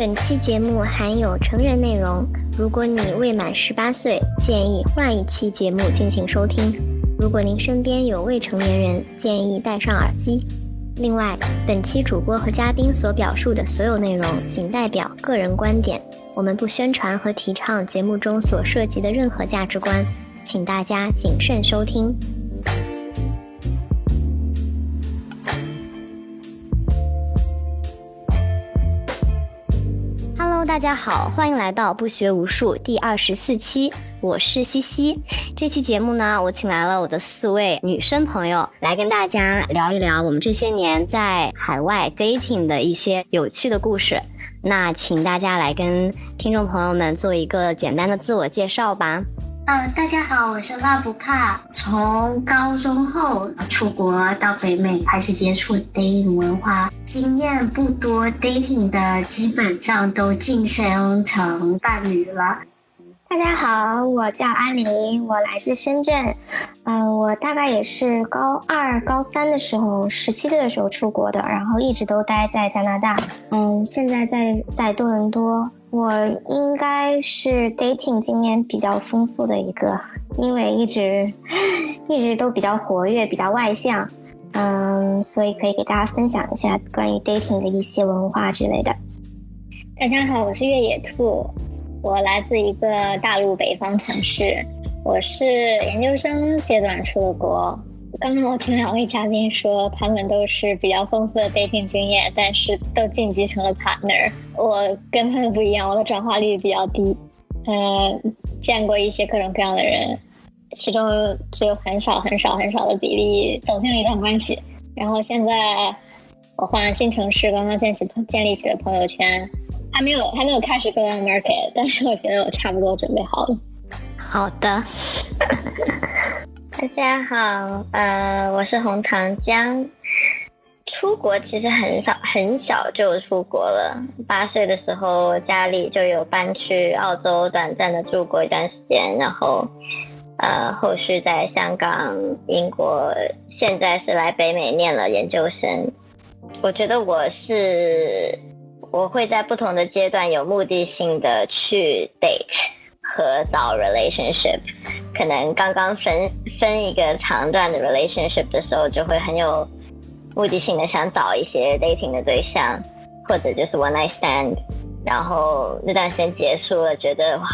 本期节目含有成人内容，如果你未满十八岁，建议换一期节目进行收听。如果您身边有未成年人，建议戴上耳机。另外，本期主播和嘉宾所表述的所有内容仅代表个人观点，我们不宣传和提倡节目中所涉及的任何价值观，请大家谨慎收听。大家好，欢迎来到不学无术第二十四期，我是西西。这期节目呢，我请来了我的四位女生朋友来跟大家聊一聊我们这些年在海外 dating 的一些有趣的故事。那请大家来跟听众朋友们做一个简单的自我介绍吧。嗯，大家好，我是拉布卡。从高中后出国到北美，开始接触 dating 文化，经验不多，dating 的基本上都晋升成伴侣了。大家好，我叫阿林，我来自深圳。嗯，我大概也是高二、高三的时候，十七岁的时候出国的，然后一直都待在加拿大。嗯，现在在在多伦多。我应该是 dating 经验比较丰富的一个，因为一直一直都比较活跃，比较外向，嗯，所以可以给大家分享一下关于 dating 的一些文化之类的。大家好，我是越野兔，我来自一个大陆北方城市，我是研究生阶段出的国。刚刚我听两位嘉宾说，他们都是比较丰富的 dating 经验，但是都晋级成了 partner。我跟他们不一样，我的转化率比较低。嗯，见过一些各种各样的人，其中只有很少很少很少的比例走进了一段关系。然后现在我换了新城市，刚刚建起建立起了朋友圈，还没有还没有开始 go on market，但是我觉得我差不多准备好了。好的。大家好，呃，我是红糖浆。出国其实很少，很小就出国了。八岁的时候，家里就有搬去澳洲短暂的住过一段时间，然后，呃，后续在香港、英国，现在是来北美念了研究生。我觉得我是，我会在不同的阶段有目的性的去 date。和找 relationship，可能刚刚分分一个长段的 relationship 的时候，就会很有目的性的想找一些 dating 的对象，或者就是 one night stand，然后那段时间结束了，觉得哇，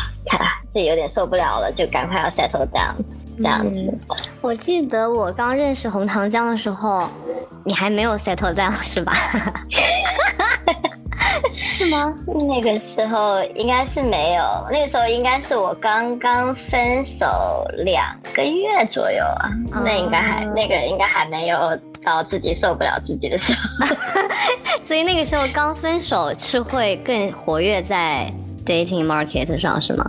自己有点受不了了，就赶快要 settle down 这样子。我记得我刚认识红糖浆的时候，你还没有 settle down 是吧？是吗？那个时候应该是没有，那个时候应该是我刚刚分手两个月左右啊，那应该还那个应该还没有到自己受不了自己的时候，所以那个时候刚分手是会更活跃在 dating market 上是吗？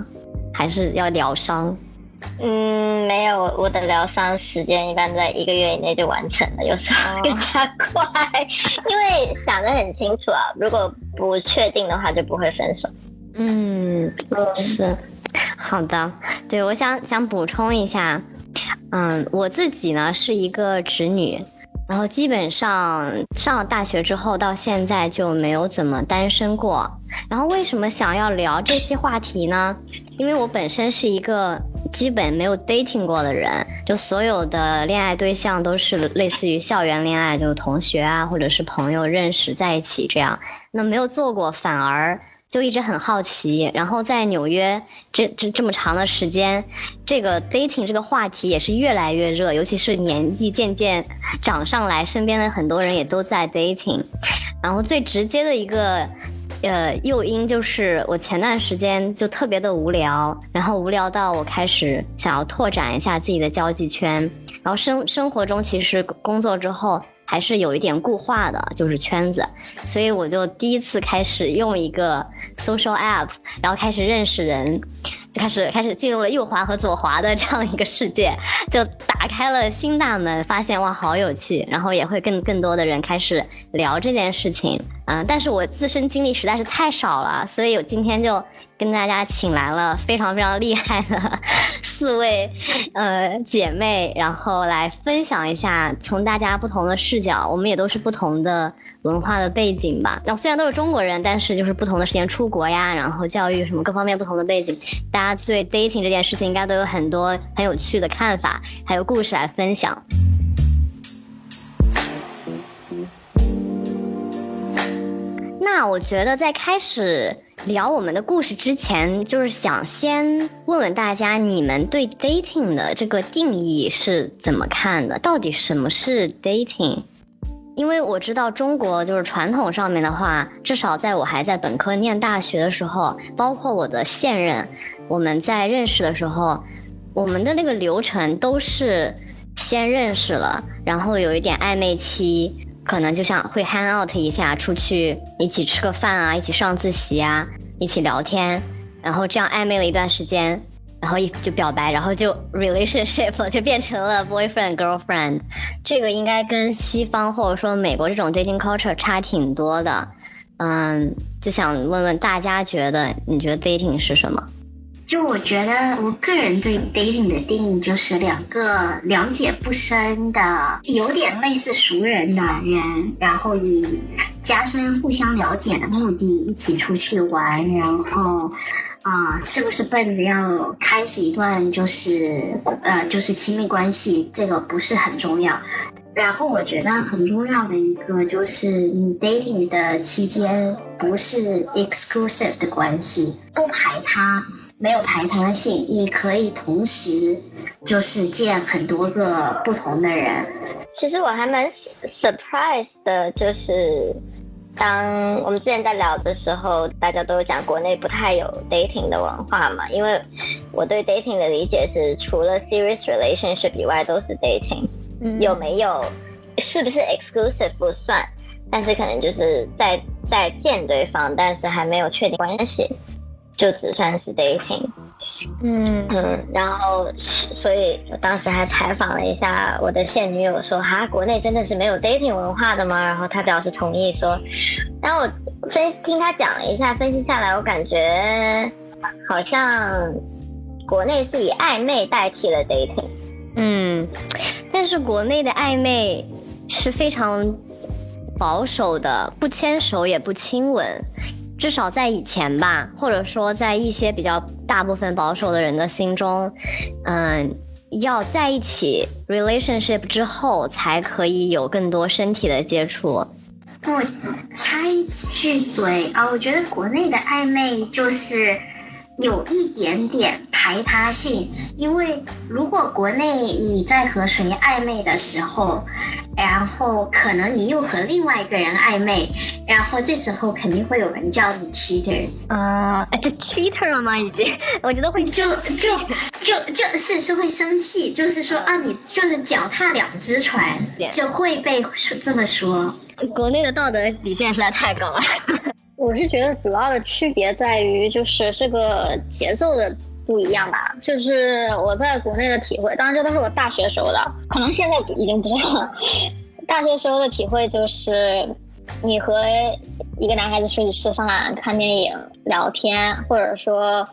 还是要疗伤？嗯，没有，我的疗伤时间一般在一个月以内就完成了，有时候更加快，因为想得很清楚啊，如果不确定的话就不会分手。嗯，是，好的，对，我想想补充一下，嗯，我自己呢是一个直女。然后基本上上了大学之后到现在就没有怎么单身过。然后为什么想要聊这期话题呢？因为我本身是一个基本没有 dating 过的人，就所有的恋爱对象都是类似于校园恋爱，就是同学啊或者是朋友认识在一起这样。那没有做过，反而。就一直很好奇，然后在纽约这这这么长的时间，这个 dating 这个话题也是越来越热，尤其是年纪渐渐长上来，身边的很多人也都在 dating。然后最直接的一个呃诱因就是我前段时间就特别的无聊，然后无聊到我开始想要拓展一下自己的交际圈，然后生生活中其实工作之后。还是有一点固化的，就是圈子，所以我就第一次开始用一个 social app，然后开始认识人，就开始开始进入了右滑和左滑的这样一个世界，就打开了新大门，发现哇好有趣，然后也会跟更多的人开始聊这件事情，嗯，但是我自身经历实在是太少了，所以我今天就跟大家请来了非常非常厉害的 四位呃姐妹，然后来分享一下从大家不同的视角，我们也都是不同的文化的背景吧。那虽然都是中国人，但是就是不同的时间出国呀，然后教育什么各方面不同的背景，大家对 dating 这件事情应该都有很多很有趣的看法，还有故事来分享。那我觉得在开始聊我们的故事之前，就是想先问问大家，你们对 dating 的这个定义是怎么看的？到底什么是 dating？因为我知道中国就是传统上面的话，至少在我还在本科念大学的时候，包括我的现任，我们在认识的时候，我们的那个流程都是先认识了，然后有一点暧昧期。可能就像会 hang out 一下，出去一起吃个饭啊，一起上自习啊，一起聊天，然后这样暧昧了一段时间，然后一就表白，然后就 relationship 就变成了 boyfriend girlfriend。这个应该跟西方或者说美国这种 dating culture 差挺多的。嗯，就想问问大家，觉得你觉得 dating 是什么？就我觉得，我个人对 dating 的定义就是两个了解不深的，有点类似熟人的人，然后以加深互相了解的目的一起出去玩，然后啊，是不是奔着要开始一段就是呃就是亲密关系，这个不是很重要。然后我觉得很重要的一个就是你 dating 的期间不是 exclusive 的关系，不排他。没有排他性，你可以同时就是见很多个不同的人。其实我还蛮 surprise 的，就是当我们之前在聊的时候，大家都讲国内不太有 dating 的文化嘛。因为我对 dating 的理解是，除了 serious relationship 以外都是 dating，有没有是不是 exclusive 不算，但是可能就是在在见对方，但是还没有确定关系。就只算是 dating，嗯嗯，然后所以我当时还采访了一下我的现女友，说哈，国内真的是没有 dating 文化的吗？然后她表示同意，说，然后我分听她讲了一下，分析下来，我感觉好像国内是以暧昧代替了 dating，嗯，但是国内的暧昧是非常保守的，不牵手也不亲吻。至少在以前吧，或者说在一些比较大部分保守的人的心中，嗯，要在一起 relationship 之后才可以有更多身体的接触。我插一句嘴啊，我觉得国内的暧昧就是。有一点点排他性，因为如果国内你在和谁暧昧的时候，然后可能你又和另外一个人暧昧，然后这时候肯定会有人叫你 cheater，啊，这 cheater 了吗？已经，我觉得会就就就就是是会生气，就是说啊，你就是脚踏两只船，就会被说这么说。国内的道德底线实在太高了。我是觉得主要的区别在于，就是这个节奏的不一样吧。就是我在国内的体会，当然这都是我大学时候的，可能现在已经不这样了。大学时候的体会就是，你和一个男孩子出去吃饭、看电影、聊天，或者说，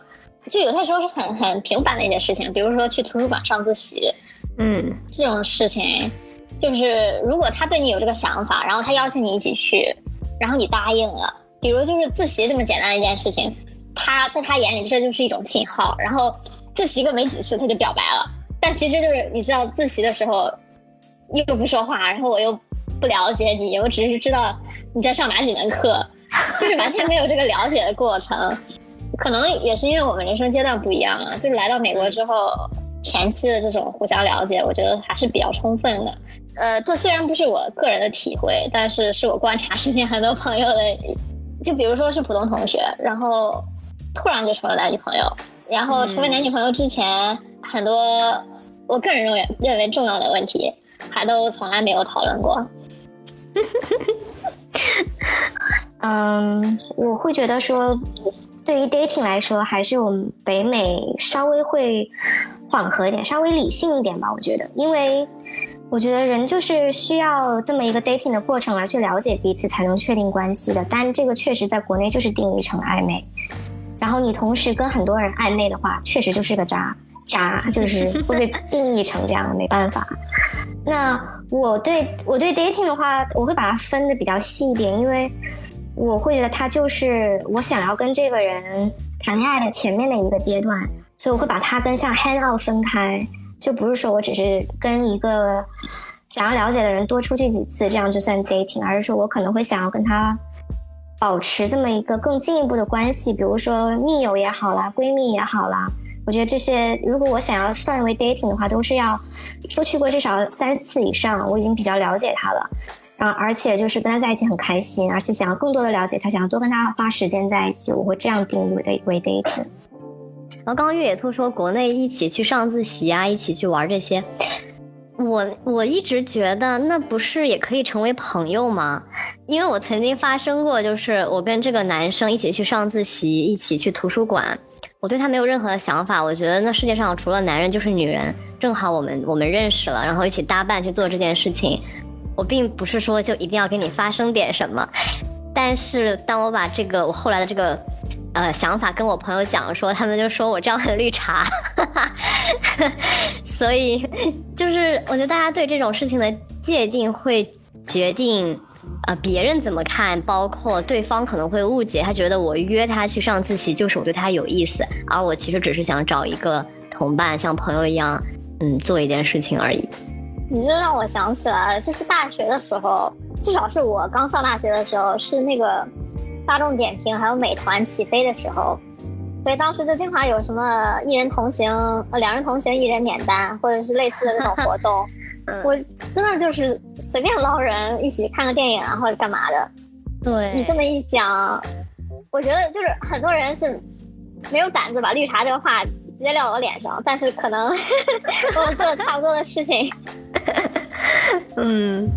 就有些时候是很很平凡的一件事情，比如说去图书馆上自习，嗯，这种事情，就是如果他对你有这个想法，然后他邀请你一起去，然后你答应了。比如就是自习这么简单的一件事情，他在他眼里这就是一种信号，然后自习个没几次他就表白了。但其实就是你知道自习的时候又不说话，然后我又不了解你，我只是知道你在上哪几门课，就是完全没有这个了解的过程。可能也是因为我们人生阶段不一样啊，就是来到美国之后，前期的这种互相了解，我觉得还是比较充分的。呃，这虽然不是我个人的体会，但是是我观察身边很多朋友的。就比如说是普通同学，然后突然就成了男女朋友，然后成为男女朋友之前，很多我个人认为认为重要的问题，还都从来没有讨论过。嗯，我会觉得说，对于 dating 来说，还是我们北美稍微会缓和一点，稍微理性一点吧。我觉得，因为。我觉得人就是需要这么一个 dating 的过程来去了解彼此，才能确定关系的。但这个确实在国内就是定义成暧昧。然后你同时跟很多人暧昧的话，确实就是个渣渣，就是 会被定义成这样，没办法。那我对我对 dating 的话，我会把它分的比较细一点，因为我会觉得它就是我想要跟这个人谈恋爱的前面的一个阶段，所以我会把它跟像 hang out 分开，就不是说我只是跟一个想要了解的人多出去几次，这样就算 dating，而是说我可能会想要跟他保持这么一个更进一步的关系，比如说密友也好啦，闺蜜也好啦。我觉得这些，如果我想要算为 dating 的话，都是要出去过至少三次以上，我已经比较了解他了，然后而且就是跟他在一起很开心，而且想要更多的了解他，想要多跟他花时间在一起，我会这样定义为为 dating。然后刚刚越野兔说国内一起去上自习啊，一起去玩这些，我我一直觉得那不是也可以成为朋友吗？因为我曾经发生过，就是我跟这个男生一起去上自习，一起去图书馆。我对他没有任何的想法，我觉得那世界上除了男人就是女人，正好我们我们认识了，然后一起搭伴去做这件事情。我并不是说就一定要跟你发生点什么，但是当我把这个我后来的这个呃想法跟我朋友讲说，他们就说我这样很绿茶，所以就是我觉得大家对这种事情的界定会决定。呃，别人怎么看？包括对方可能会误解，他觉得我约他去上自习就是我对他有意思，而我其实只是想找一个同伴，像朋友一样，嗯，做一件事情而已。你这让我想起来，就是大学的时候，至少是我刚上大学的时候，是那个大众点评还有美团起飞的时候，所以当时就经常有什么一人同行，呃，两人同行一人免单，或者是类似的这种活动。我真的就是随便捞人一起看个电影啊，或者干嘛的。对你这么一讲，我觉得就是很多人是没有胆子把绿茶这个话直接撂我脸上，但是可能 我们做了差不多的事情。嗯，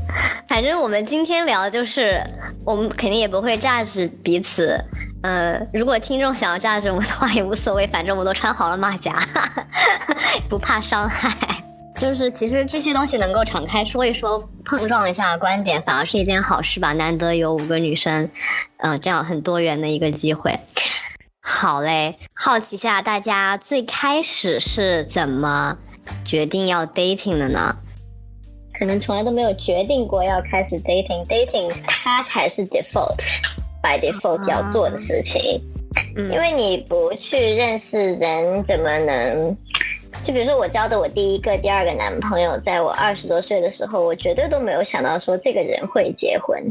反正我们今天聊的就是，我们肯定也不会榨取彼此。呃，如果听众想要榨取我们的话也无所谓，反正我们都穿好了马甲，不怕伤害。就是其实这些东西能够敞开说一说，碰撞一下观点，反而是一件好事吧。难得有五个女生，呃，这样很多元的一个机会。好嘞，好奇下大家最开始是怎么决定要 dating 的呢？可能从来都没有决定过要开始 dating，dating 它才是 default，by default 要做的事情。嗯，因为你不去认识人，怎么能？就比如说，我交的我第一个、第二个男朋友，在我二十多岁的时候，我绝对都没有想到说这个人会结婚，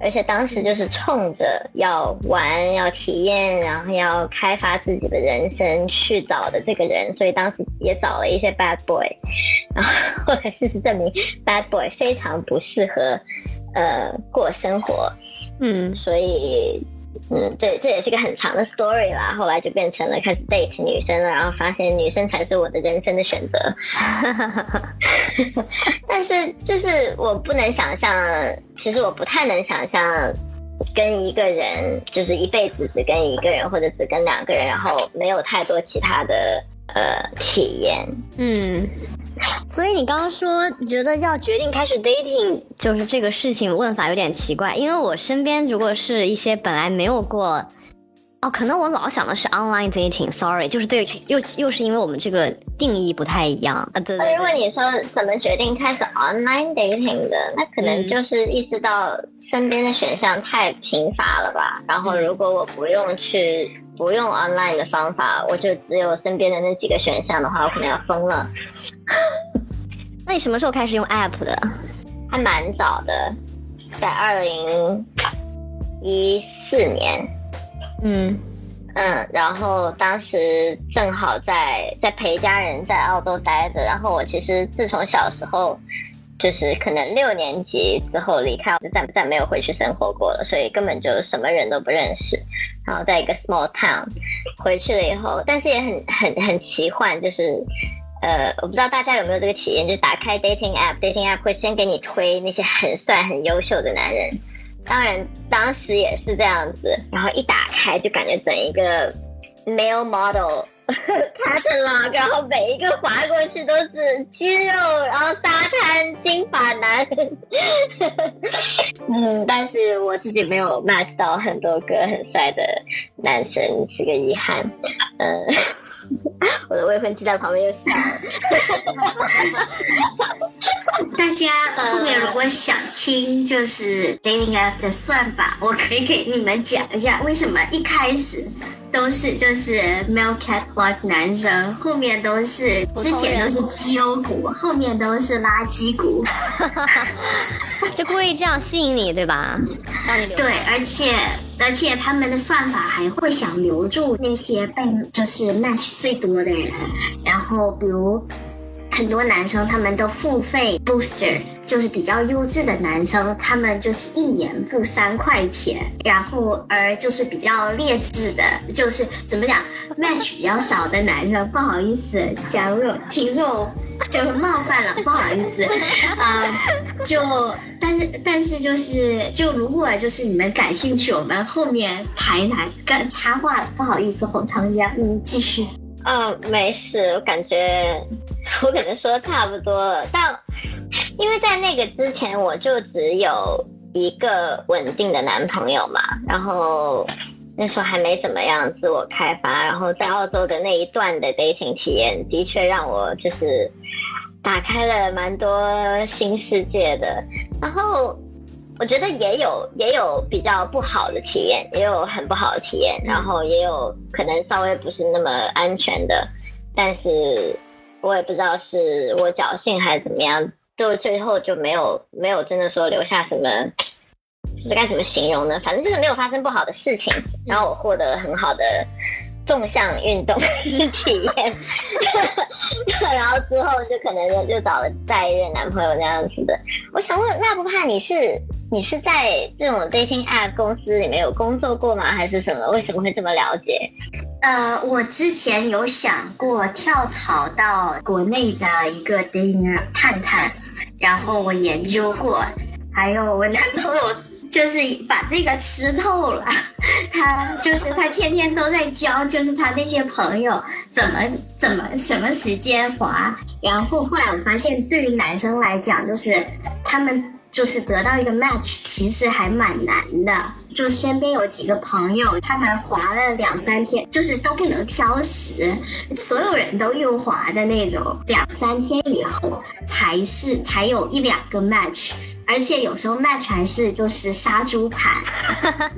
而且当时就是冲着要玩、要体验，然后要开发自己的人生去找的这个人，所以当时也找了一些 bad boy，然后后来事实证明，bad boy 非常不适合呃过生活，嗯，所以。嗯，对，这也是个很长的 story 啦。后来就变成了开始 date 女生了，然后发现女生才是我的人生的选择。但是就是我不能想象，其实我不太能想象跟一个人就是一辈子只跟一个人，或者只跟两个人，然后没有太多其他的呃体验。嗯。所以你刚刚说，觉得要决定开始 dating，就是这个事情问法有点奇怪。因为我身边如果是一些本来没有过，哦，可能我老想的是 online dating，sorry，就是对，又又是因为我们这个定义不太一样啊。对。如果你说怎么决定开始 online dating 的，那可能就是意识到身边的选项太贫乏了吧。然后如果我不用去不用 online 的方法，我就只有身边的那几个选项的话，我可能要疯了。那你什么时候开始用 app 的？还蛮早的，在二零一四年。嗯嗯，然后当时正好在在陪家人在澳洲待着，然后我其实自从小时候就是可能六年级之后离开，就再再没有回去生活过了，所以根本就什么人都不认识。然后在一个 small town 回去了以后，但是也很很很奇幻，就是。呃，我不知道大家有没有这个体验，就是打开 dating app，dating app 会先给你推那些很帅、很优秀的男人。当然，当时也是这样子，然后一打开就感觉整一个 male model 他的 log，然后每一个划过去都是肌肉，然后沙滩金发男。嗯，但是我自己没有 match 到很多个很帅的男生，是个遗憾。嗯，我的未婚妻在旁边又笑。大家后面如果想听就是 dating app 的算法，我可以给你们讲一下为什么一开始都是就是 male cat block 男生，后面都是之前都是绩优股，后面都是垃圾股。就故意这样吸引你，对吧？让你留。对，而且而且他们的算法还会想留住那些被就是 match 最多的人，然后比如。很多男生他们都付费 booster，就是比较优质的男生，他们就是一年付三块钱，然后而就是比较劣质的，就是怎么讲 match 比较少的男生，不好意思，假如有听众就是冒犯了，不好意思，啊，就但是但是就是就如果就是你们感兴趣，我们后面谈一谈，跟插话，不好意思，红糖家，你继续。嗯，没事，我感觉 我可能说差不多了，但因为在那个之前，我就只有一个稳定的男朋友嘛，然后那时候还没怎么样自我开发，然后在澳洲的那一段的 dating 体验，的确让我就是打开了蛮多新世界的，然后。我觉得也有也有比较不好的体验，也有很不好的体验，然后也有可能稍微不是那么安全的，但是我也不知道是我侥幸还是怎么样，就最后就没有没有真的说留下什么，是该怎么形容呢？反正就是没有发生不好的事情，然后我获得很好的。纵向运动 体验，然后之后就可能就找了下一任男朋友那样子的。我想问，那不怕你是你是在这种 dating app 公司里面有工作过吗？还是什么？为什么会这么了解？呃，我之前有想过跳槽到国内的一个 dating app 探探，然后我研究过，还有我男朋友。就是把这个吃透了，他就是他天天都在教，就是他那些朋友怎么怎么什么时间滑。然后后来我发现，对于男生来讲，就是他们就是得到一个 match，其实还蛮难的。就身边有几个朋友，他们滑了两三天，就是都不能挑食，所有人都用滑的那种，两三天以后才是才有一两个 match。而且有时候 match 还是就是杀猪盘，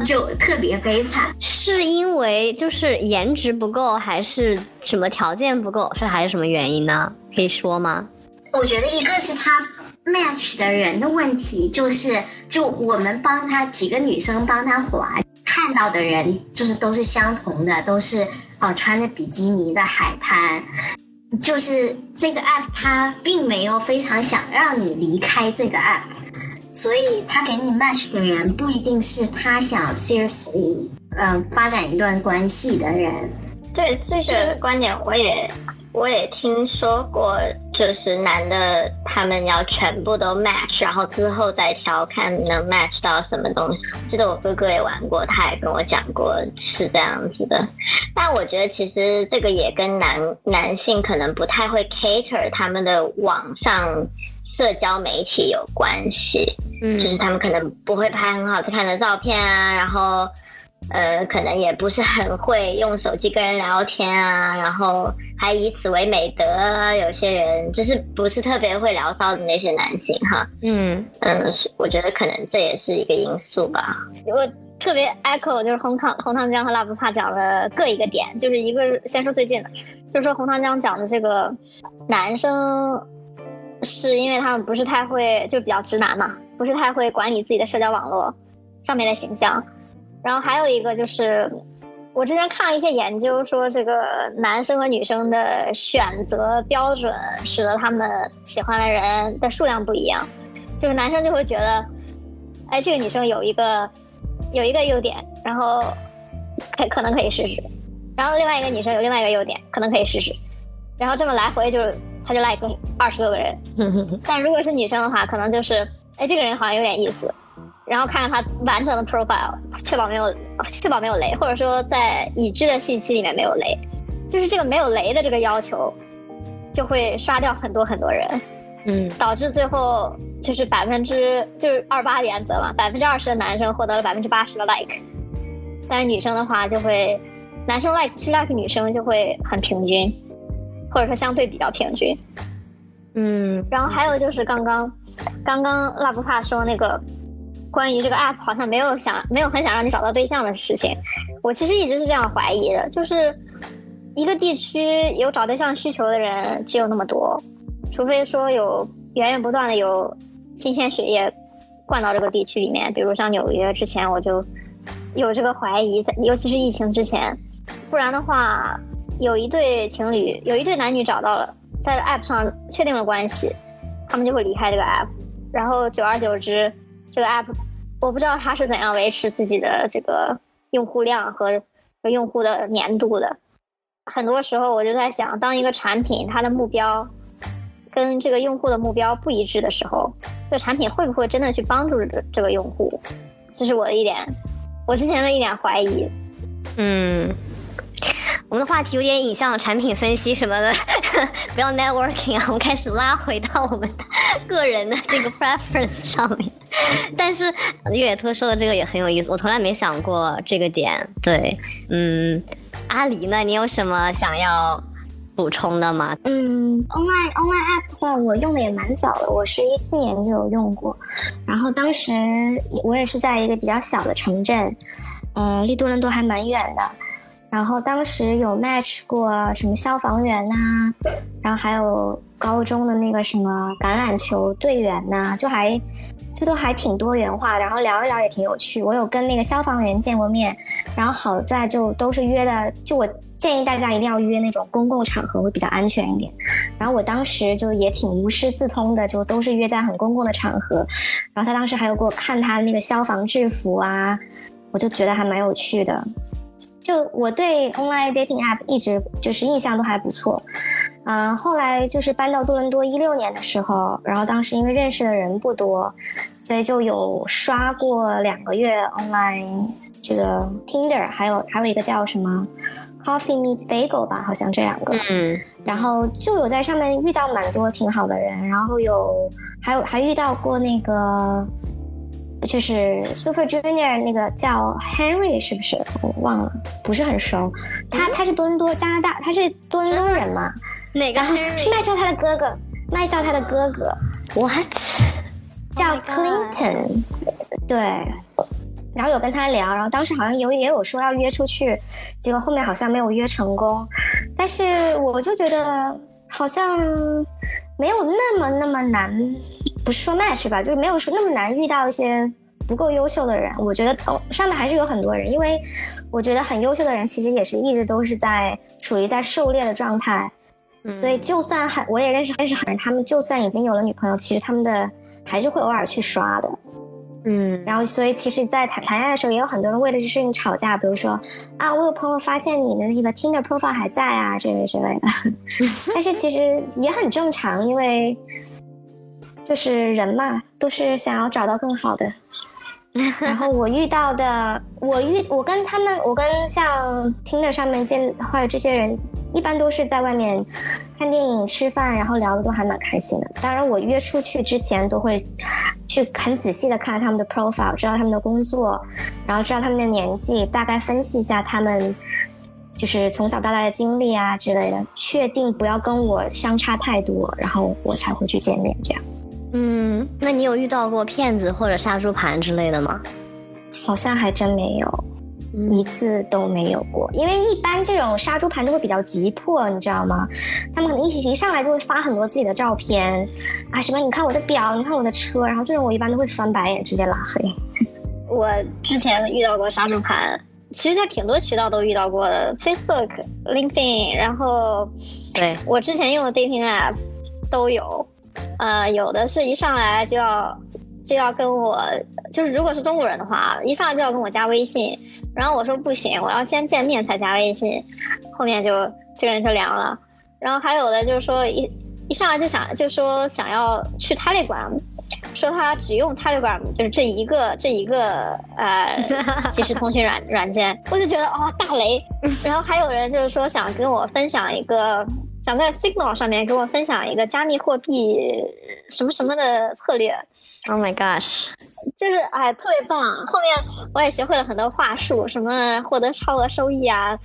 就特别悲惨。是因为就是颜值不够，还是什么条件不够，是还是什么原因呢？可以说吗？我觉得一个是他 match 的人的问题，就是就我们帮他几个女生帮他划，看到的人就是都是相同的，都是呃穿着比基尼在海滩。就是这个 app 它并没有非常想让你离开这个 app。所以他给你 match 的人不一定是他想 seriously 嗯发展一段关系的人。对这个观点，我也我也听说过，就是男的他们要全部都 match，然后之后再挑看能 match 到什么东西。记得我哥哥也玩过，他也跟我讲过是这样子的。但我觉得其实这个也跟男男性可能不太会 cater 他们的网上。社交媒体有关系，嗯，就是他们可能不会拍很好看的照片啊，然后，呃，可能也不是很会用手机跟人聊天啊，然后还以此为美德。有些人就是不是特别会聊骚的那些男性哈，嗯嗯，我觉得可能这也是一个因素吧。我特别 echo 就是红糖红糖浆和辣不怕讲的各一个点，就是一个先说最近的，就是说红糖浆讲的这个男生。是因为他们不是太会，就比较直男嘛，不是太会管理自己的社交网络上面的形象。然后还有一个就是，我之前看了一些研究，说这个男生和女生的选择标准，使得他们喜欢的人的数量不一样。就是男生就会觉得，哎，这个女生有一个有一个优点，然后可可能可以试试。然后另外一个女生有另外一个优点，可能可以试试。然后这么来回就。他就 like 二十多个人，但如果是女生的话，可能就是，哎，这个人好像有点意思，然后看看他完整的 profile，确保没有确保没有雷，或者说在已知的信息里面没有雷，就是这个没有雷的这个要求，就会刷掉很多很多人，嗯。导致最后就是百分之就是二八原则嘛，百分之二十的男生获得了百分之八十的 like，但是女生的话就会，男生 like 去 like 女生就会很平均，或者说相对比较平均。嗯。然后还有就是刚刚，刚刚拉布帕说那个关于这个 app 好像没有想没有很想让你找到对象的事情，我其实一直是这样怀疑的，就是一个地区有找对象需求的人只有那么多，除非说有源源不断的有新鲜血液灌到这个地区里面，比如像纽约之前我就有这个怀疑，在尤其是疫情之前，不然的话，有一对情侣，有一对男女找到了。在 App 上确定了关系，他们就会离开这个 App，然后久而久之，这个 App 我不知道它是怎样维持自己的这个用户量和和用户的粘度的。很多时候我就在想，当一个产品它的目标跟这个用户的目标不一致的时候，这产品会不会真的去帮助这这个用户？这是我的一点，我之前的一点怀疑。嗯。我们的话题有点引向产品分析什么的，不要 networking 啊，我们开始拉回到我们的个人的这个 preference 上面。但是越野兔说的这个也很有意思，我从来没想过这个点。对，嗯，阿狸呢，你有什么想要补充的吗？嗯，online online app 的话，我用的也蛮早的，我是一四年就有用过。然后当时我也是在一个比较小的城镇，呃，离多伦多还蛮远的。然后当时有 match 过什么消防员呐、然后还有高中的那个什么橄榄球队员呐、就还这都还挺多元化的。然后聊一聊也挺有趣。我有跟那个消防员见过面，然后好在就都是约的，就我建议大家一定要约那种公共场合会比较安全一点。然后我当时就也挺无师自通的，就都是约在很公共的场合。然后他当时还有给我看他那个消防制服啊，我就觉得还蛮有趣的。就我对 online dating app 一直就是印象都还不错，嗯、后来就是搬到多伦多一六年的时候，然后当时因为认识的人不多，所以就有刷过两个月 online 这个 Tinder，还有还有一个叫什么 Coffee Meets Bagel 吧，好像这两个，嗯。然后就有在上面遇到蛮多挺好的人，然后有还有还遇到过那个就是 Super Junior 那个叫 Henry 是不是？我忘了，不是很熟。他他是多伦多加拿大，他是多伦多人嘛，哪个是麦兆他的哥哥，麦兆他的哥哥 What？叫 Oh Clinton，对。然后有跟他聊，然后当时好像有也有说要约出去，结果后面好像没有约成功。但是我就觉得好像没有那么那么难，不是说 match 吧，就是没有说那么难遇到一些不够优秀的人。我觉得哦，上面还是有很多人，因为我觉得很优秀的人其实也是一直都是在处于在狩猎的状态。所以就算很，我也认识认识很多人，他们就算已经有了女朋友，其实他们的还是会偶尔去刷的。嗯然后，所以其实，在谈谈恋爱的时候，也有很多人为了这事情吵架，比如说啊，我有朋友发现你的那个 Tinder profile 还在啊，这类之类的。但是其实也很正常，因为就是人嘛，都是想要找到更好的。然后我遇到的，我遇我跟他们，我跟像听的上面见或者这些人，一般都是在外面看电影、吃饭，然后聊的都还蛮开心的。当然，我约出去之前都会去很仔细的看他们的 profile，知道他们的工作，然后知道他们的年纪，大概分析一下他们就是从小到大的经历啊之类的，确定不要跟我相差太多，然后我才会去见面这样。嗯，那你有遇到过骗子或者杀猪盘之类的吗？好像还真没有，嗯一次都没有过。因为一般这种杀猪盘都会比较急迫，你知道吗？他们可能一一上来就会发很多自己的照片啊，什么你看我的表，你看我的车，然后这种我一般都会翻白眼，直接拉黑。我之前遇到过杀猪盘，其实在挺多渠道都遇到过的，Facebook、LinkedIn，然后对，我之前用的 dating app 都有，呃，有的是一上来就要就要跟我，就是如果是中国人的话，一上来就要跟我加微信，然后我说不行，我要先见面才加微信，后面就这个人就凉了。然后还有的就是说一一上来就想就说想要去 Telegram，说他只用 Telegram，就是这一个这一个呃 即时通讯软软件，我就觉得哦大雷。然后还有人就是说想跟我分享一个，想在 Signal 上面给我分享一个加密货币什么什么的策略。Oh my gosh！就是哎，特别棒！后面我也学会了很多话术，什么获得超额收益啊，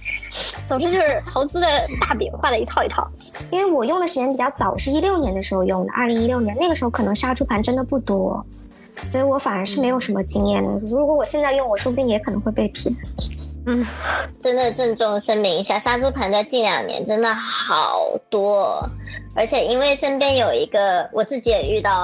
总之就是投资的大饼画的一套一套。因为我用的时间比较早，是一六年的时候用的，二零一六年那个时候可能杀猪盘真的不多，所以我反而是没有什么经验的。如果我现在用，我说不定也可能会被骗。嗯 真的郑重声明一下，杀猪盘在近两年真的好多，而且因为身边有一个我自己也遇到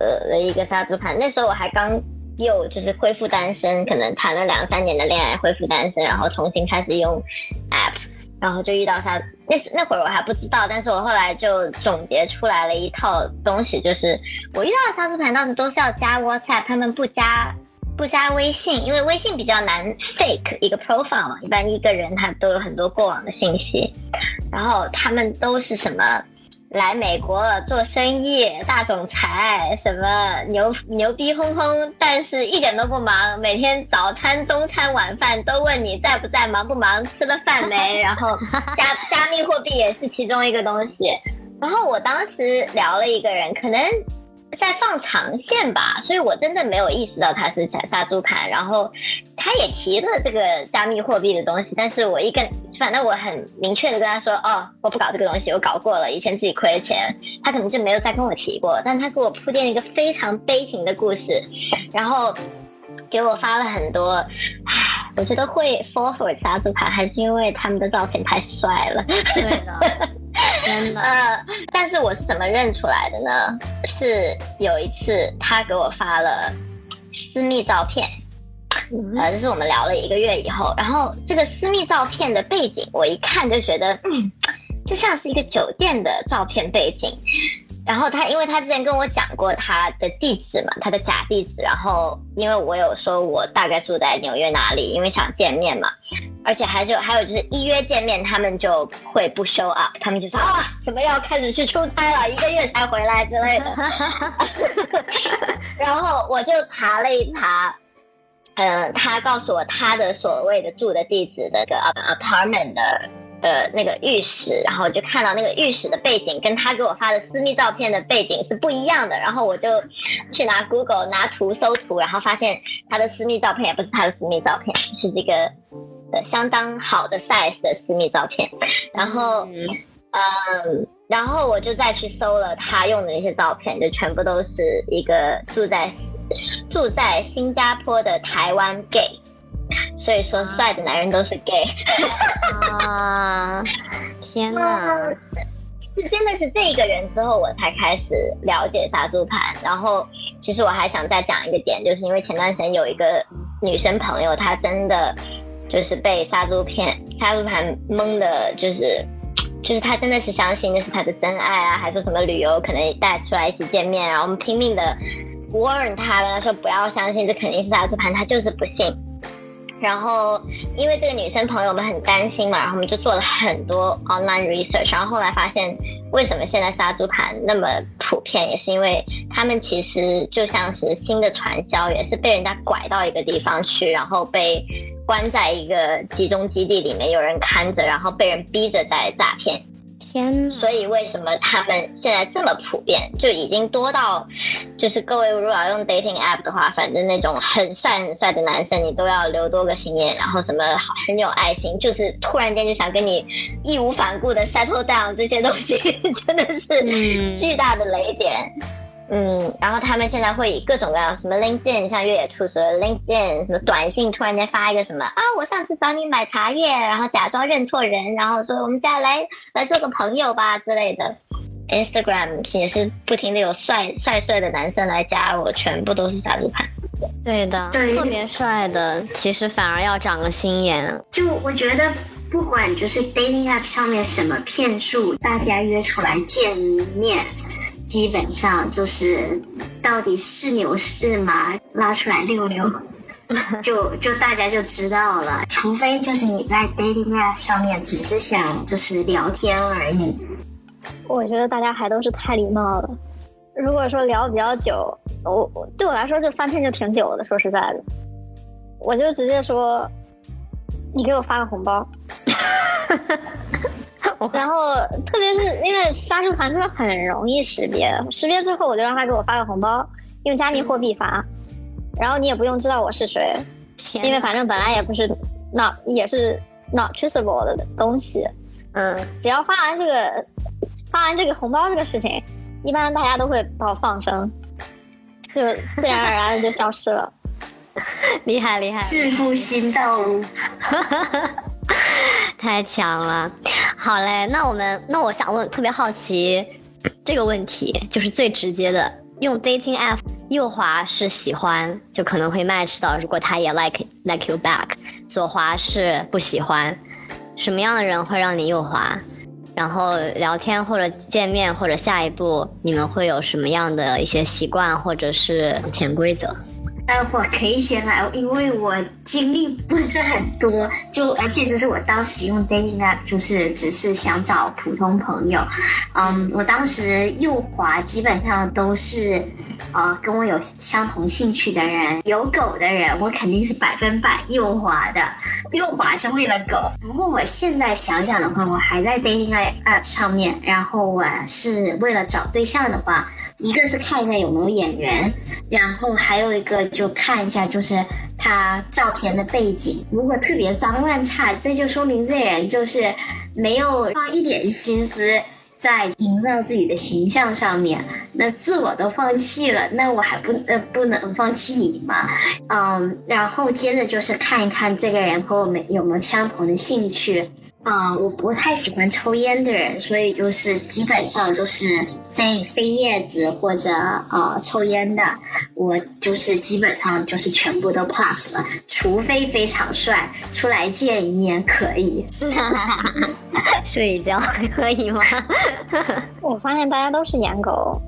呃了一个杀猪盘，那时候我还刚又就是恢复单身，可能谈了两三年的恋爱恢复单身，然后重新开始用 app，然后就遇到他那那会儿我还不知道，但是我后来就总结出来了一套东西，就是我遇到的杀猪盘当时都是要加 WhatsApp，他们不加。不加微信，因为微信比较难 fake 一个 profile 嘛，一般一个人他都有很多过往的信息，然后他们都是什么来美国做生意、大总裁，什么牛牛逼哄哄，但是一点都不忙，每天早餐、中餐、晚饭都问你在不在、忙不忙、吃了饭没，然后加加密货币也是其中一个东西。然后我当时聊了一个人，可能。在放长线吧，所以我真的没有意识到他是杀猪盘。然后他也提了这个加密货币的东西，但是我一跟，反正我很明确的跟他说，哦，我不搞这个东西，我搞过了，以前自己亏了钱。他可能就没有再跟我提过，但他给我铺垫一个非常悲情的故事，然后给我发了很多。唉，我觉得会 fall for 杀猪盘，还是因为他们的照片太帅了。对的。真的，呃，但是我是怎么认出来的呢？是有一次他给我发了私密照片，呃，这是我们聊了一个月以后，然后这个私密照片的背景，我一看就觉得，嗯，就像是一个酒店的照片背景。然后他，因为他之前跟我讲过他的地址嘛，他的假地址。然后因为我有说我大概住在纽约哪里，因为想见面嘛，而且还有还有就是一约见面，他们就会不 show up，他们就说啊，怎么要开始去出差了，一个月才回来之类的。然后我就查了一查，嗯、他告诉我他的所谓的住的地址的个 apartment 的。的那个浴室，然后就看到那个浴室的背景跟他给我发的私密照片的背景是不一样的，然后我就去拿 Google 拿图搜图，然后发现他的私密照片也不是他的私密照片，是这个呃相当好的 size 的私密照片，然后嗯，然后我就再去搜了他用的那些照片，就全部都是一个住在住在新加坡的台湾 gay。所以说，帅的男人都是 gay 啊！天哪！是真的是这一个人之后，我才开始了解杀猪盘。然后，其实我还想再讲一个点，就是因为前段时间有一个女生朋友，她真的就是被杀猪片、杀猪盘蒙的，就是就是他真的是相信那是他的真爱啊，还说什么旅游可能带出来一起见面啊，我们拼命的 warn 他了，说不要相信，这肯定是杀猪盘，他就是不信。然后，因为这个女生朋友们很担心嘛，然后我们就做了很多 online research，然后后来发现，为什么现在杀猪盘那么普遍，也是因为他们其实就像是新的传销，也是被人家拐到一个地方去，然后被关在一个集中基地里面，有人看着，然后被人逼着在诈骗。天呐！所以为什么他们现在这么普遍，就已经多到，就是各位如果要用 dating app 的话，反正那种很帅很帅的男生，你都要留多个心眼，然后什么很有爱心，就是突然间就想跟你义无反顾的 settle down 这些东西，真的是巨大的雷点。嗯，然后他们现在会以各种各样什么 LinkedIn，像越野兔说 LinkedIn，什么短信突然间发一个什么啊，我上次找你买茶叶，然后假装认错人，然后说我们家来来做个朋友吧之类的。Instagram 也是不停的有帅帅帅的男生来加我，全部都是杀猪盘。对的，对特别帅的，其实反而要长个心眼。就我觉得，不管就是 dating app 上面什么骗术，大家约出来见面，基本上就是到底是牛是马，拉出来溜溜。就就大家就知道了，除非就是你在 dating app 上面只是想就是聊天而已。我觉得大家还都是太礼貌了。如果说聊比较久，我我对我来说就三天就挺久的。说实在的，我就直接说，你给我发个红包。然后，特别是因为杀猪盘真的很容易识别，识别之后我就让他给我发个红包，用加密货币发，然后你也不用知道我是谁，因为反正本来也不是那也是 not traceable 的东西，嗯，只要发完这个发完这个红包这个事情，一般大家都会把我放生，就自然而然的就消失了。厉 害厉害，致富新道路。太强了，好嘞，那我们那我想问，特别好奇这个问题，就是最直接的，用 dating app 右滑是喜欢，就可能会 match 到，如果他也 like like you back，左滑是不喜欢，什么样的人会让你右滑？然后聊天或者见面或者下一步，你们会有什么样的一些习惯或者是潜规则？我可以先来，因为我经历不是很多，就而且这是我当时用 dating app，就是只是想找普通朋友。嗯，我当时右滑基本上都是，呃，跟我有相同兴趣的人，有狗的人，我肯定是百分百右滑的。右滑是为了狗。不过我现在想想的话，我还在 dating app 上面，然后我是为了找对象的话。一个是看一下有没有眼缘，然后还有一个就看一下就是他照片的背景，如果特别脏乱差，这就说明这人就是没有花一点心思在营造自己的形象上面，那自我都放弃了，那我还不呃不能放弃你吗？嗯，然后接着就是看一看这个人和我们有没有相同的兴趣。啊，我不太喜欢抽烟的人，所以就是基本上就是在飞叶子或者呃抽烟的，我就是基本上就是全部都 pass 了，除非非常帅，出来见一面可以。睡一觉可以吗？我发现大家都是颜狗，